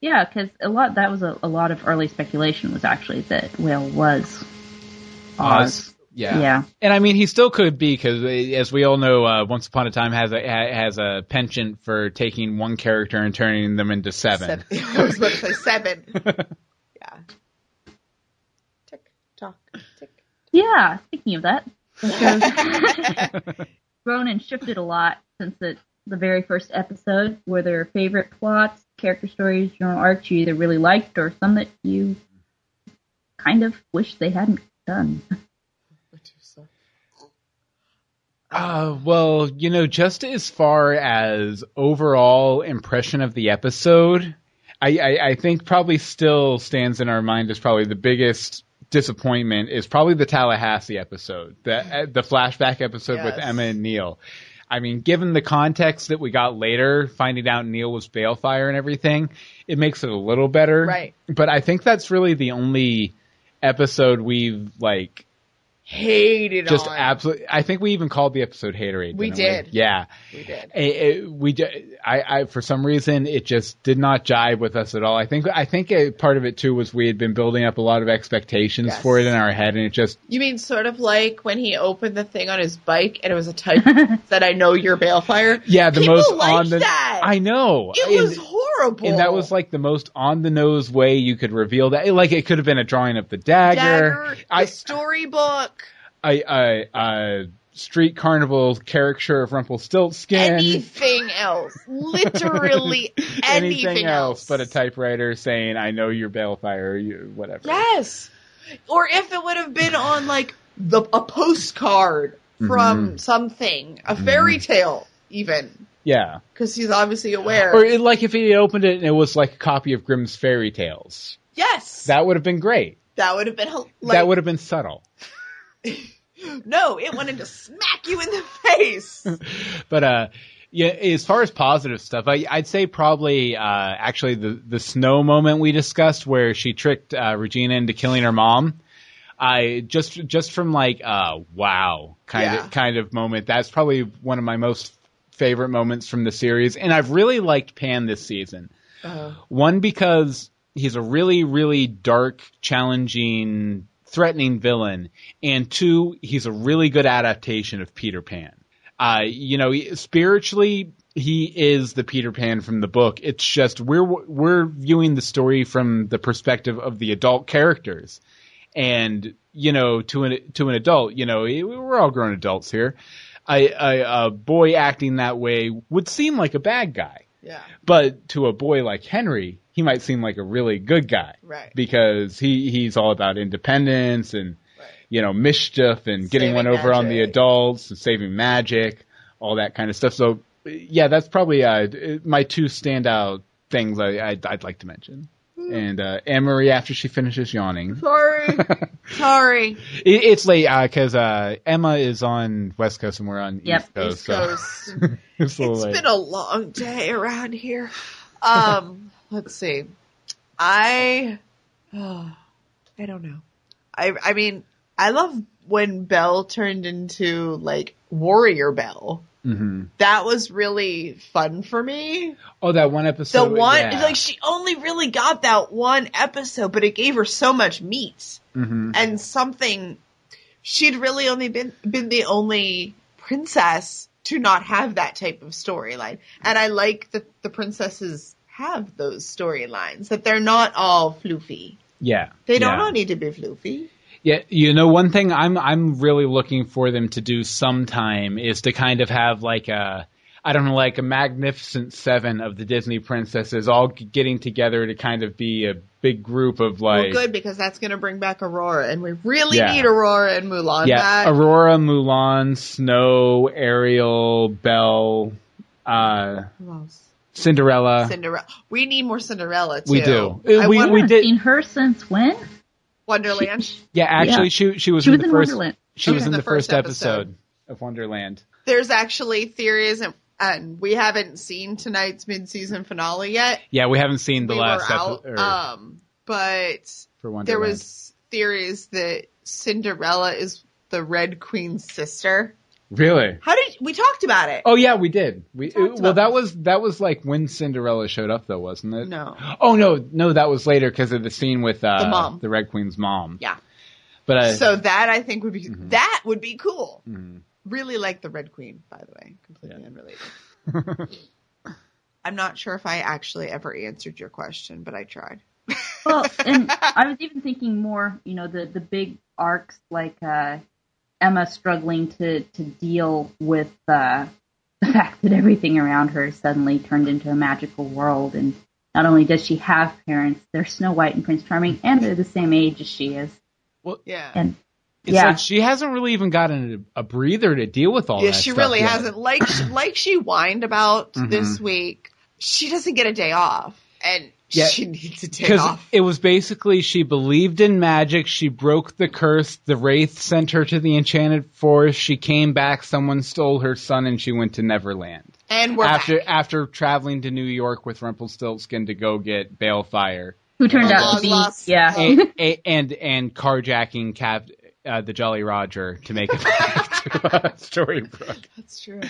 Yeah, because a lot that was a, a lot of early speculation was actually that Will was Oz. Yeah. Yeah. And I mean, he still could be because, as we all know, uh, Once Upon a Time has a has a penchant for taking one character and turning them into seven. Seven. I was about to say seven. yeah. Tick tock tick. Yeah, speaking of that, grown and shifted a lot since the, the very first episode. Were there favorite plots, character stories, general arcs you either really liked or some that you kind of wish they hadn't done? Uh, well, you know, just as far as overall impression of the episode, I, I, I think probably still stands in our mind as probably the biggest disappointment is probably the Tallahassee episode, the uh, the flashback episode with Emma and Neil. I mean, given the context that we got later, finding out Neil was Baelfire and everything, it makes it a little better. Right. But I think that's really the only episode we've like Hated on just on. absolutely. I think we even called the episode "Haterade." We didn't. Yeah, We did. It- it- we. ju- I, I. For some reason, it just did not jive with us at all. I think. I think a part of it too was we had been building up a lot of expectations Yes. for it in our head, and it just. You mean sort of like when he opened the thing on his bike and it was a type that I know you're Baelfire? Yeah, the People most on the. that. I know. It And- was horrible. And that was like the most on the nose way you could reveal that. Like it could have been a drawing of the dagger. Dagger, I, the storybook, I, I, uh, street carnival caricature of Rumpelstiltskin. anything else. Literally anything, anything else but a typewriter saying "I know you're Baelfire" you whatever. Yes. Or if it would have been on like the a postcard from something, a fairy tale even, Yeah. because he's obviously aware. Or it, like if he opened it and it was like a copy of Grimm's fairy tales, yes, that would have been great. that would have been like, that would have been subtle. no, it wanted to smack you in the face. But uh, yeah, as far as positive stuff, I, I'd say probably uh, actually the the snow moment we discussed where she tricked uh, Regina into killing her mom. I just just from like uh wow kind Yeah. of kind of moment. That's probably one of my most favorite moments from the series, and I've really liked Pan this season. Uh, One because he's a really, really dark, challenging, threatening villain, and two, he's a really good adaptation of Peter Pan. Uh, you know, spiritually, he is the Peter Pan from the book. It's just we're we're viewing the story from the perspective of the adult characters, and you know, to an to an adult, you know, we're all grown adults here. A, a, a boy acting that way would seem like a bad guy. yeah, But to a boy like Henry, he might seem like a really good guy. Right. Because he, he's all about independence and, Right. you know, mischief and getting Saving one over on the adults and saving magic, all that kind of stuff. So, yeah, that's probably uh, my two standout things I, I'd, I'd like to mention. Hmm. And uh, Anne Marie, after she finishes yawning, sorry, sorry. it, it's late because uh, Emma is on West Coast and we're on Yep. East Coast. East so it's It's been a long day around here. Um, let's see. I, oh, I don't know. I, I mean, I love when Belle turned into like Warrior Belle. Mhm. That was really fun for me. Oh, that one episode. The one, yeah. like, she only really got that one episode, but it gave her so much meat Mhm. and something. She'd really only been been the only princess to not have that type of storyline. And I like that the princesses have those storylines, that they're not all floofy. Yeah. They don't yeah. all need to be floofy. Yeah, you know, one thing I'm I'm really looking for them to do sometime is to kind of have like a I don't know, like a magnificent seven of the Disney princesses all getting together to kind of be a big group of like well, good because that's going to bring back Aurora, and we really Yeah. need Aurora and Mulan yeah, back. Aurora, Mulan, Snow, Ariel, Belle, uh, Who else? Cinderella. Cinderella. We need more Cinderella too. We do. I Uh, we- wonder- we haven't did- seen her since when? Wonderland. yeah, actually, she she was She in was the in first Wonderland. she was in the first episode, episode. of Wonderland. There's actually theories, and, and we haven't seen tonight's mid-season finale yet. Yeah, we haven't seen the we last episode um, but for there was theories that Cinderella is the Red Queen's sister. Really. How did we talked about it? Oh yeah, we did. We talked well about that was that was like when Cinderella showed up though, wasn't it? No. Oh no, no, that was later because of the scene with uh, The mom. the Red Queen's mom. Yeah. But uh, So that I think would be Mm-hmm. that would be cool. Really like the Red Queen, by the way. Completely unrelated. I'm not sure if I actually ever answered your question, but I tried. Well, and I was even thinking more, you know, the the big arcs like uh, Emma struggling to to deal with uh, the fact that everything around her suddenly turned into a magical world, and not only does she have parents, they're Snow White and Prince Charming, and they're the same age as she is, Well, Yeah. and it's yeah. like she hasn't really even gotten a, a breather to deal with all this. yeah, that. she stuff really yet. hasn't. Like she, like she whined about Mhm. this week. She doesn't get a day off, and Yeah, she needs a day Because off. it was basically she believed in magic, she broke the curse, the wraith sent her to the enchanted forest, she came back, someone stole her son, and she went to Neverland. And we're after back. after traveling to New York with Rumpelstiltskin to go get Baelfire. who turned out to be lost- yeah. and, and and and carjacking Cap, uh, the Jolly Roger to make it back to uh, Storybrooke, That's true.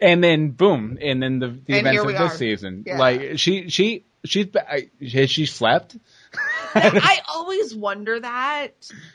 and then boom, and then the, the And events of we this are. season. Yeah. Like she she she's ba- has she slept? I always wonder that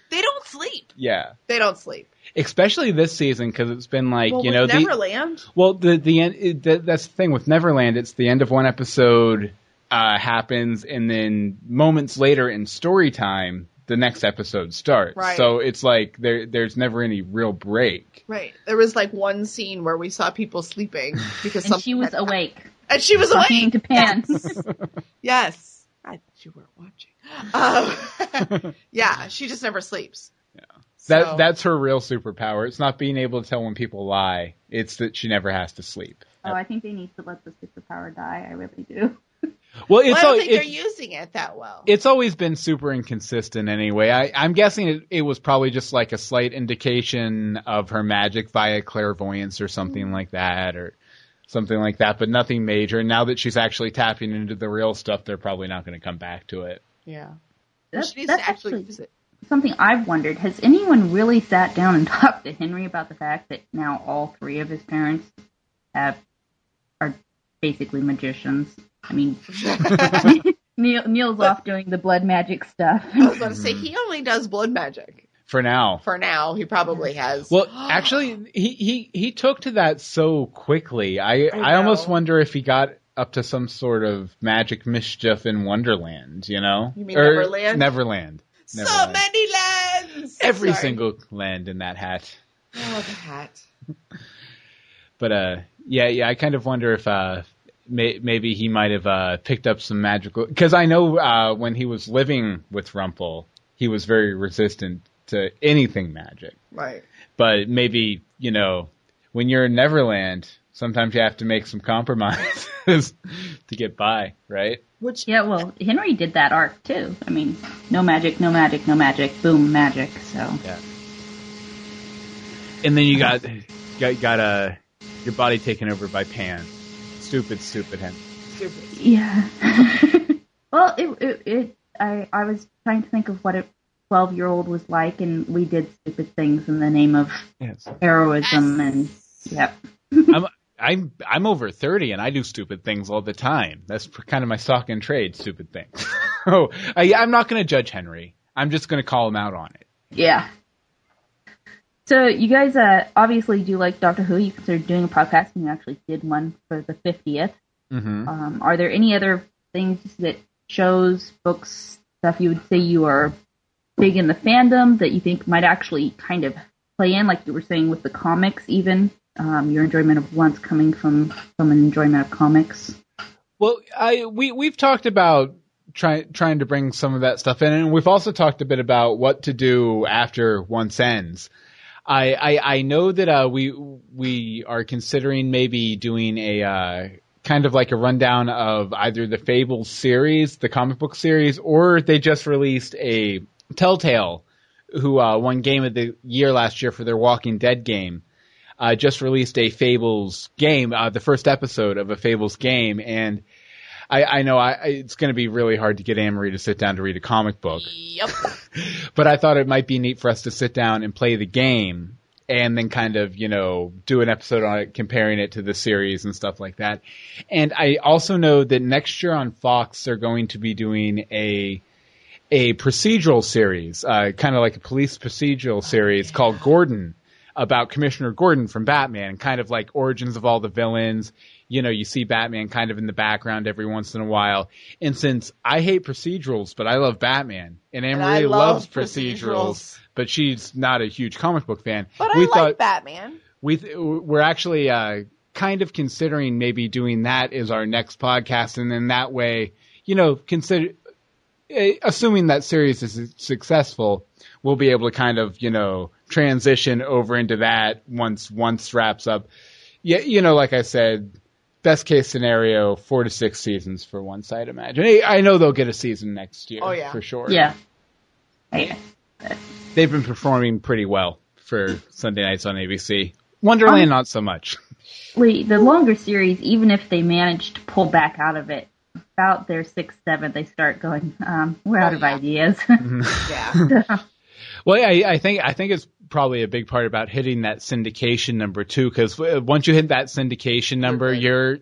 they don't sleep. yeah, They don't sleep. especially this season because it's been like well, you know with the Neverland. well the the end it, that, that's the thing with Neverland. It's the end of one episode uh, happens, and then moments later in story time. The next episode starts, Right. so it's like there. There's never any real break. Right. There was like one scene where we saw people sleeping because and she was had- awake, and she was talking awake. to Pan. Yes. I thought you weren't watching. Um, yeah, she just never sleeps. Yeah. That that's her real superpower. It's not being able to tell when people lie. It's that she never has to sleep. oh, I think they need to let the superpower die. I really do. Well, Well, it's I don't al- think they're using it that well. it's always been super inconsistent anyway. I, I'm guessing it, it was probably just like a slight indication of her magic via clairvoyance or something like that, or something like that, but nothing major. And now that she's actually tapping into the real stuff, they're probably not going to come back to it. yeah. That's, she needs that's to actually actually use it. something I've wondered. Has anyone really sat down and talked to Henry about the fact that now all three of his parents have are basically magicians? I mean, Neil, Neil's off doing the blood magic stuff. I was going to say mm-hmm. he only does blood magic For now. for now. He probably has. Well, actually, he, he, he took to that so quickly. I, I, know. almost wonder if he got up to some sort of magic mischief in Wonderland, you know? You mean Or Neverland? Neverland. so many lands. Every Sorry. single land in that hat. Oh, the hat. But uh, yeah, yeah, I kind of wonder if uh, may, maybe he might have uh, picked up some magical. Because I know uh, when he was living with Rumpel, he was very resistant to anything magic. Right. But maybe you know, when you're in Neverland, sometimes you have to make some compromises to get by, right? Which yeah, well, Henry did that arc too. I mean, no magic, no magic, no magic, boom, magic. So Yeah. And then you got got got uh, your body taken over by Pan. Stupid, stupid him. stupid. yeah. well, it, it it I I was trying to think of what a twelve year old was like, and we did stupid things in the name of Yes. heroism, and yep. I'm I'm I'm over thirty and I do stupid things all the time. That's kind of my stock and trade, stupid things. oh, I, I'm not going to judge Henry. I'm just going to call him out on it. Yeah. So you guys uh, obviously do like Doctor Who. You considered doing a podcast, and you actually did one for the 50th. hmm Um, are there any other things that shows, books, stuff you would say you are big in the fandom that you think might actually kind of play in, like you were saying with the comics, even um, your enjoyment of once coming from from an enjoyment of comics? Well, I we we've talked about trying trying to bring some of that stuff in, and we've also talked a bit about what to do after once ends. I I, I know that uh, we we are considering maybe doing a uh, kind of like a rundown of either the Fables series, the comic book series, or they just released a Telltale, who uh, won Game of the Year last year for their Walking Dead game uh, just released a Fables game, uh, the first episode of a Fables game, and I, I know I, it's going to be really hard to get Anne Marie to sit down to read a comic book, Yep. but I thought it might be neat for us to sit down and play the game and then kind of, you know, do an episode on it, comparing it to the series and stuff like that. And I also know that next year on Fox, they're going to be doing a, a procedural series, uh, kind of like a police procedural series called Gordon about Commissioner Gordon from Batman, kind of like origins of all the villains. You know, you see Batman kind of in the background every once in a while. And since I hate procedurals, but I love Batman, and Anne loves procedurals, procedurals. but she's not a huge comic book fan. But we I thought like Batman. we th- we're actually uh, kind of considering maybe doing that as our next podcast, and then that way, you know, consider Eh, assuming that series is successful, we'll be able to kind of you know transition over into that once once wraps up. Yeah, you know, like I said. Best case scenario, four to six seasons for once, I'd imagine. Eh, I know they'll get a season next year, Oh, yeah. for sure. Yeah. Hey, they've been performing pretty well for Sunday nights on ABC. Wonderland, um, not so much. Wait, the longer series, even if they manage to pull back out of it, about their sixth, seventh, they start going, um, we're out Oh, of yeah. ideas. Yeah. Well, I, I think I think it's probably a big part about hitting that syndication number too, because once you hit that syndication number, good. you're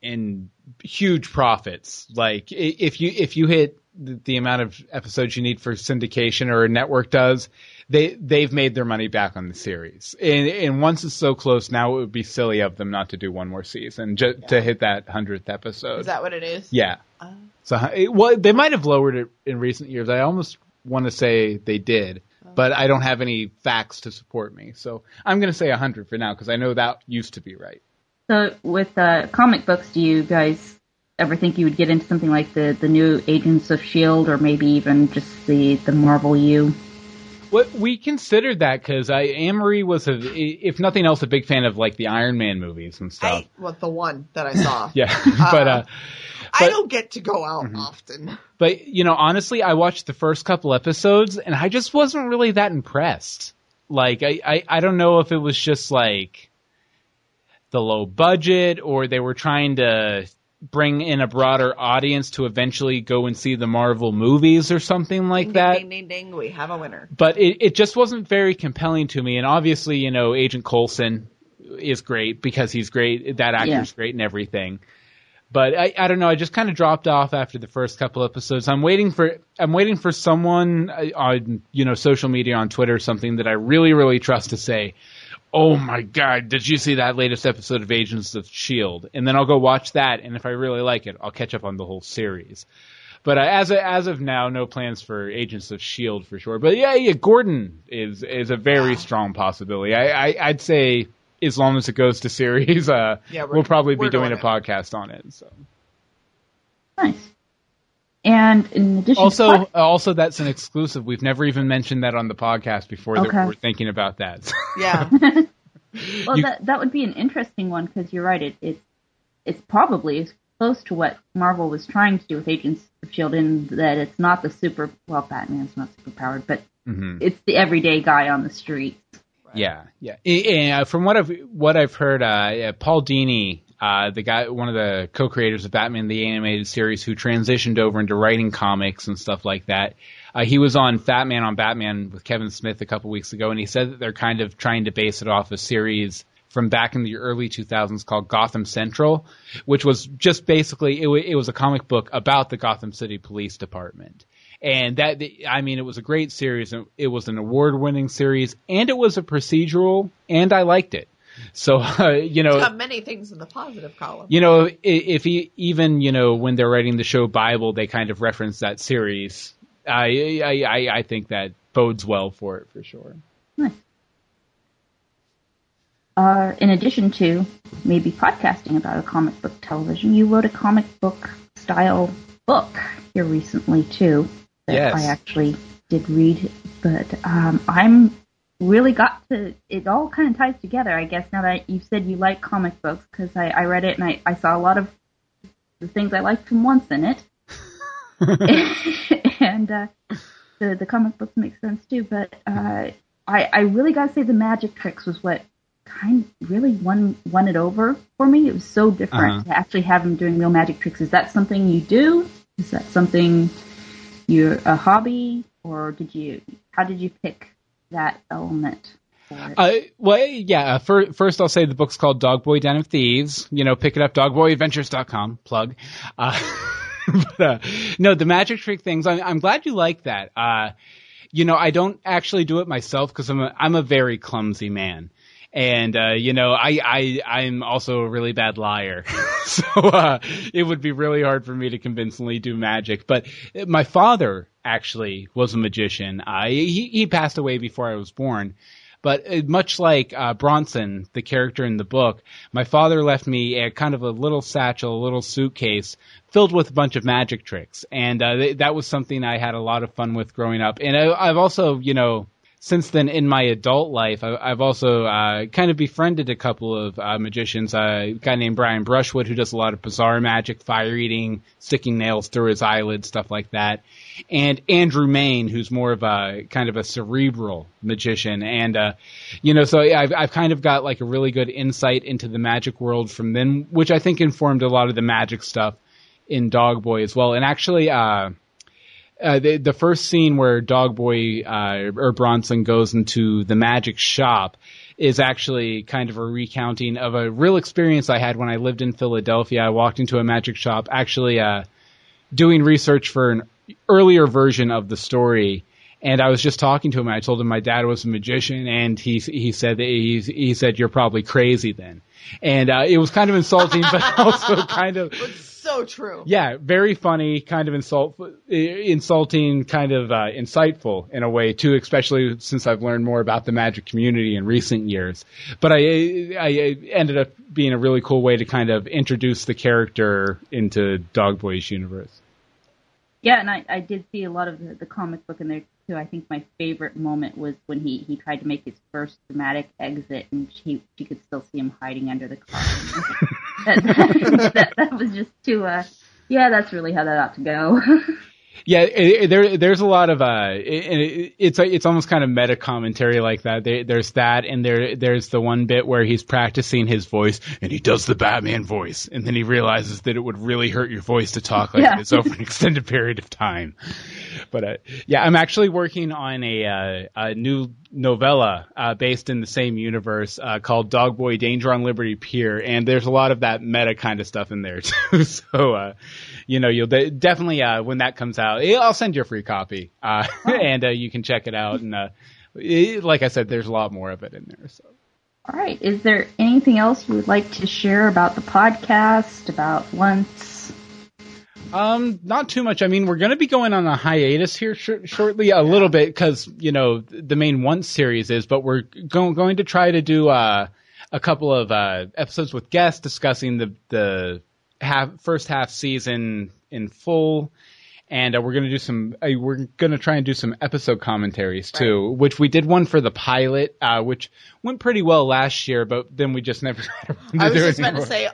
in huge profits. Like if you if you hit the, the amount of episodes you need for syndication or a network does, they they've made their money back on the series. And, and once it's so close, now it would be silly of them not to do one more season just to hit that hundredth episode. Is that what it is? Yeah. Uh, So it, well, they might have lowered it in recent years. I almost want to say they did, but I don't have any facts to support me. So I'm going to say 100 for now because I know that used to be right. so, with uh, comic books, do you guys ever think you would get into something like the, the new Agents of S.H.I.E.L.D. or maybe even just the, the Marvel U? What we considered that because I Amory was a, if nothing else, a big fan of like the Iron Man movies and stuff. I, well, the one that I saw. yeah, but uh, I but- don't get to go out Mm-hmm. often. But you know, honestly, I watched the first couple episodes and I just wasn't really that impressed. Like, I, I, I don't know if it was just like the low budget or they were trying to bring in a broader audience to eventually go and see the Marvel movies or something like ding, that. Ding, ding, ding, ding. We have a winner. But it, it just wasn't very compelling to me. And obviously, you know, Agent Coulson is great because he's great. That actor's Yeah. great and everything. But I, I don't know. I just kind of dropped off after the first couple episodes. I'm waiting for I'm waiting for someone uh, on you know social media on Twitter or something that I really really trust to say, "Oh my God, did you see that latest episode of Agents of Shield?" And then I'll go watch that, and if I really like it, I'll catch up on the whole series. But uh, as of, as of now, no plans for Agents of Shield for sure. But yeah, yeah, Gordon is is a very strong possibility. I, I I'd say as long as it goes to series, uh, Yeah, we'll probably be doing doing a podcast on it. So. Nice. And in addition Also, to also that's an exclusive. We've never even mentioned that on the podcast before. That we're thinking about that. Yeah. well, you- that that would be an interesting one because you're right. It, it it's probably as close to what Marvel was trying to do with Agents of Shield in that it's not the super well, Batman's not super powered, but Mhm. it's the everyday guy on the street. Yeah, yeah. Eh, eh, from what I've what I've heard, uh, Paul Dini, uh, the guy, one of the co-creators of Batman the animated series, who transitioned over into writing comics and stuff like that. Uh, he was on Fat Man on Batman with Kevin Smith a couple weeks ago, and he said that they're kind of trying to base it off a series from back in the early 2000s called Gotham Central, which was just basically it, wa- it was a comic book about the Gotham City Police Department. And that, I mean, it was a great series. It was an award-winning series, and it was a procedural, and I liked it. So, uh, you know, Got many things in the positive column. you know, i- if he, even you know when they're writing the show Bible, they kind of reference that series. I I I, I think that bodes well for it for sure. Uh, in addition to maybe podcasting about a comic book television, you wrote a comic book style book here recently too that Yes. I actually did read. But um, I'm really got to it all kind of ties together, I guess. Now that you've said you like comic books, because I, I read it and I, I saw a lot of the things I liked from once in it, and uh, the the comic books make sense too. But uh, I I really got to say the magic tricks was what kind of really won won it over for me. It was so different Uh-huh. to actually have him doing real magic tricks. Is that something you do? Is that something you're a hobby, or did you? How did you pick that element? Uh, well, yeah. Uh, fir- first, I'll say the book's called Dog Boy Den of Thieves. You know, pick it up, dogboyadventures.com. Plug. Uh, but, uh, no, the magic trick things. I'm, I'm glad you like that. Uh, you know, I don't actually do it myself because I'm a, I'm a very clumsy man. And, uh, you know, I, I, I'm also a really bad liar. so, uh, it would be really hard for me to convincingly do magic. But my father actually was a magician. Uh, he, he passed away before I was born. But uh, much like uh, Bronson, the character in the book, my father left me a kind of a little satchel, a little suitcase filled with a bunch of magic tricks, and uh, th- that was something I had a lot of fun with growing up. And I, I've also, you know, since then in my adult life, I, I've also uh, kind of befriended a couple of uh, magicians. Uh, a guy named Brian Brushwood who does a lot of bizarre magic, fire eating, sticking nails through his eyelids, stuff like that. And Andrew Mayne, who's more of a kind of a cerebral magician, and uh, you know, so I've I've kind of got like a really good insight into the magic world from them, which I think informed a lot of the magic stuff in Dog Boy as well. And actually, uh, the, the first scene where Dog Boy uh, or Bronson goes into the magic shop is actually kind of a recounting of a real experience I had when I lived in Philadelphia. I walked into a magic shop, actually uh, doing research for an earlier version of the story. And I was just talking to him. I told him my dad was a magician, and he he said he he said you're probably crazy then, and uh, it was kind of insulting, but also kind of so true. yeah, very funny, kind of insult, insulting, kind of uh, insightful in a way too. Especially since I've learned more about the magic community in recent years. But I, I ended up being a really cool way to kind of introduce the character into Dog Boy's universe. Yeah, and I, I did see a lot of the, the comic book in there too. I think my favorite moment was when he, he tried to make his first dramatic exit, and she she could still see him hiding under the car. that, that, that was just too. Uh, yeah, that's really how that ought to go. Yeah, it, it- there there's a lot of uh, it, it, it's it's almost kind of meta commentary like that. There, there's that, and there there's the one bit where he's practicing his voice, and he does the Batman voice, and then he realizes that it would really hurt your voice to talk like Yeah. this over an extended period of time. But uh, yeah, I'm actually working on a uh, a new novella uh, based in the same universe uh, called Dog Boy Danger on Liberty Pier, and there's a lot of that meta kind of stuff in there too. so uh, you know, you'll de- definitely uh, when that comes out, eh, I'll send you a free copy, uh, and uh, you can check it out. And uh, eh, like I said, there's a lot more of it in there. So. All right, is there anything else you would like to share about the podcast, about once? Um, not too much. I mean, we're going to be going on a hiatus here sh- shortly, a little bit, because you know the main one series is, but we're go- going to try to do uh, a couple of uh, episodes with guests discussing the the half first half season in full, and uh, we're going to do some. Uh, we're going to try and do some episode commentaries too, which we did one for the pilot, uh, which went pretty well last year, but then we just never. got around to I was just about to say,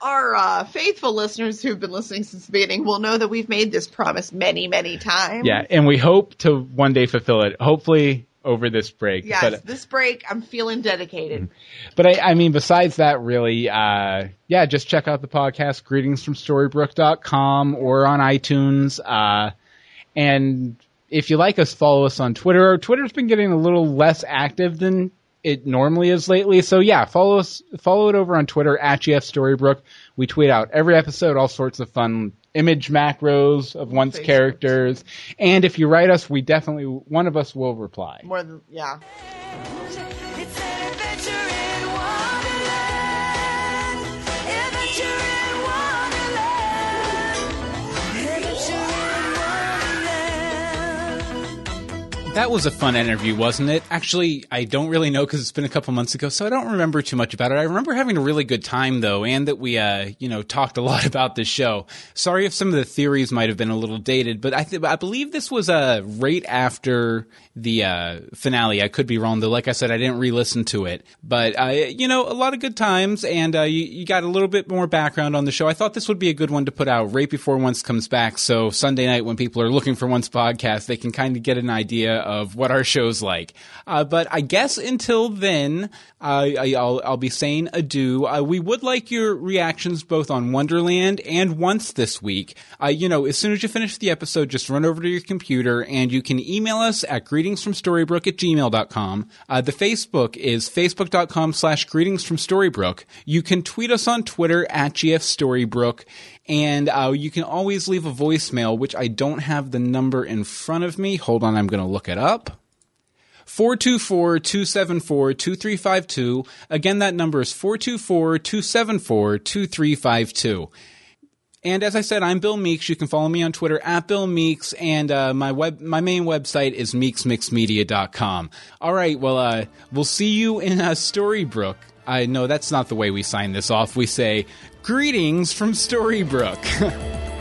our uh, faithful listeners who've been listening since the beginning will know that we've made this promise many, many times. Yeah, and we hope to one day fulfill it. Hopefully over this break. Yes, But this break, I'm feeling dedicated. but I, I mean, besides that, really, uh, yeah, just check out the podcast, greetings from Storybrooke.com or on iTunes. Uh, and if you like us, follow us on Twitter. Twitter's been getting a little less active than it normally is lately. So yeah, follow us, follow it over on Twitter at GF Storybrooke. We tweet out every episode, all sorts of fun image macros of once Facebook. characters. And if you write us, we definitely, one of us will reply. More than yeah. That was a fun interview, wasn't it? Actually, I don't really know because it's been a couple months ago, so I don't remember too much about it. I remember having a really good time though, and that we, uh, you know, talked a lot about this show. Sorry if some of the theories might have been a little dated, but I, th- I believe this was uh, right after the uh, finale. I could be wrong though. Like I said, I didn't re-listen to it, but uh, you know, a lot of good times, and uh, you, you got a little bit more background on the show. I thought this would be a good one to put out right before Once comes back, so Sunday night when people are looking for Once podcast, they can kind of get an idea of what our show's like. Uh, but I guess until then, uh, I, I'll, I'll be saying adieu. Uh, we would like your reactions both on Wonderland and Once this week. Uh, you know, as soon as you finish the episode, just run over to your computer and you can email us at greetingsfromstorybrooke at gmail.com. Uh, the Facebook is facebook.com slash greetings from Storybrooke. You can tweet us on Twitter at gfstorybrooke. And uh, you can always leave a voicemail, which I don't have the number in front of me. Hold on, I'm going to look it up. 424-274-2352. Again, that number is 424-274-2352. And as I said, I'm Bill Meeks. You can follow me on Twitter at Bill Meeks, and uh, my web, my main website is meeksmixmedia.com. All right, well, uh, we'll see you in uh, Storybrooke. I know that's not the way we sign this off. We say greetings from Storybrooke.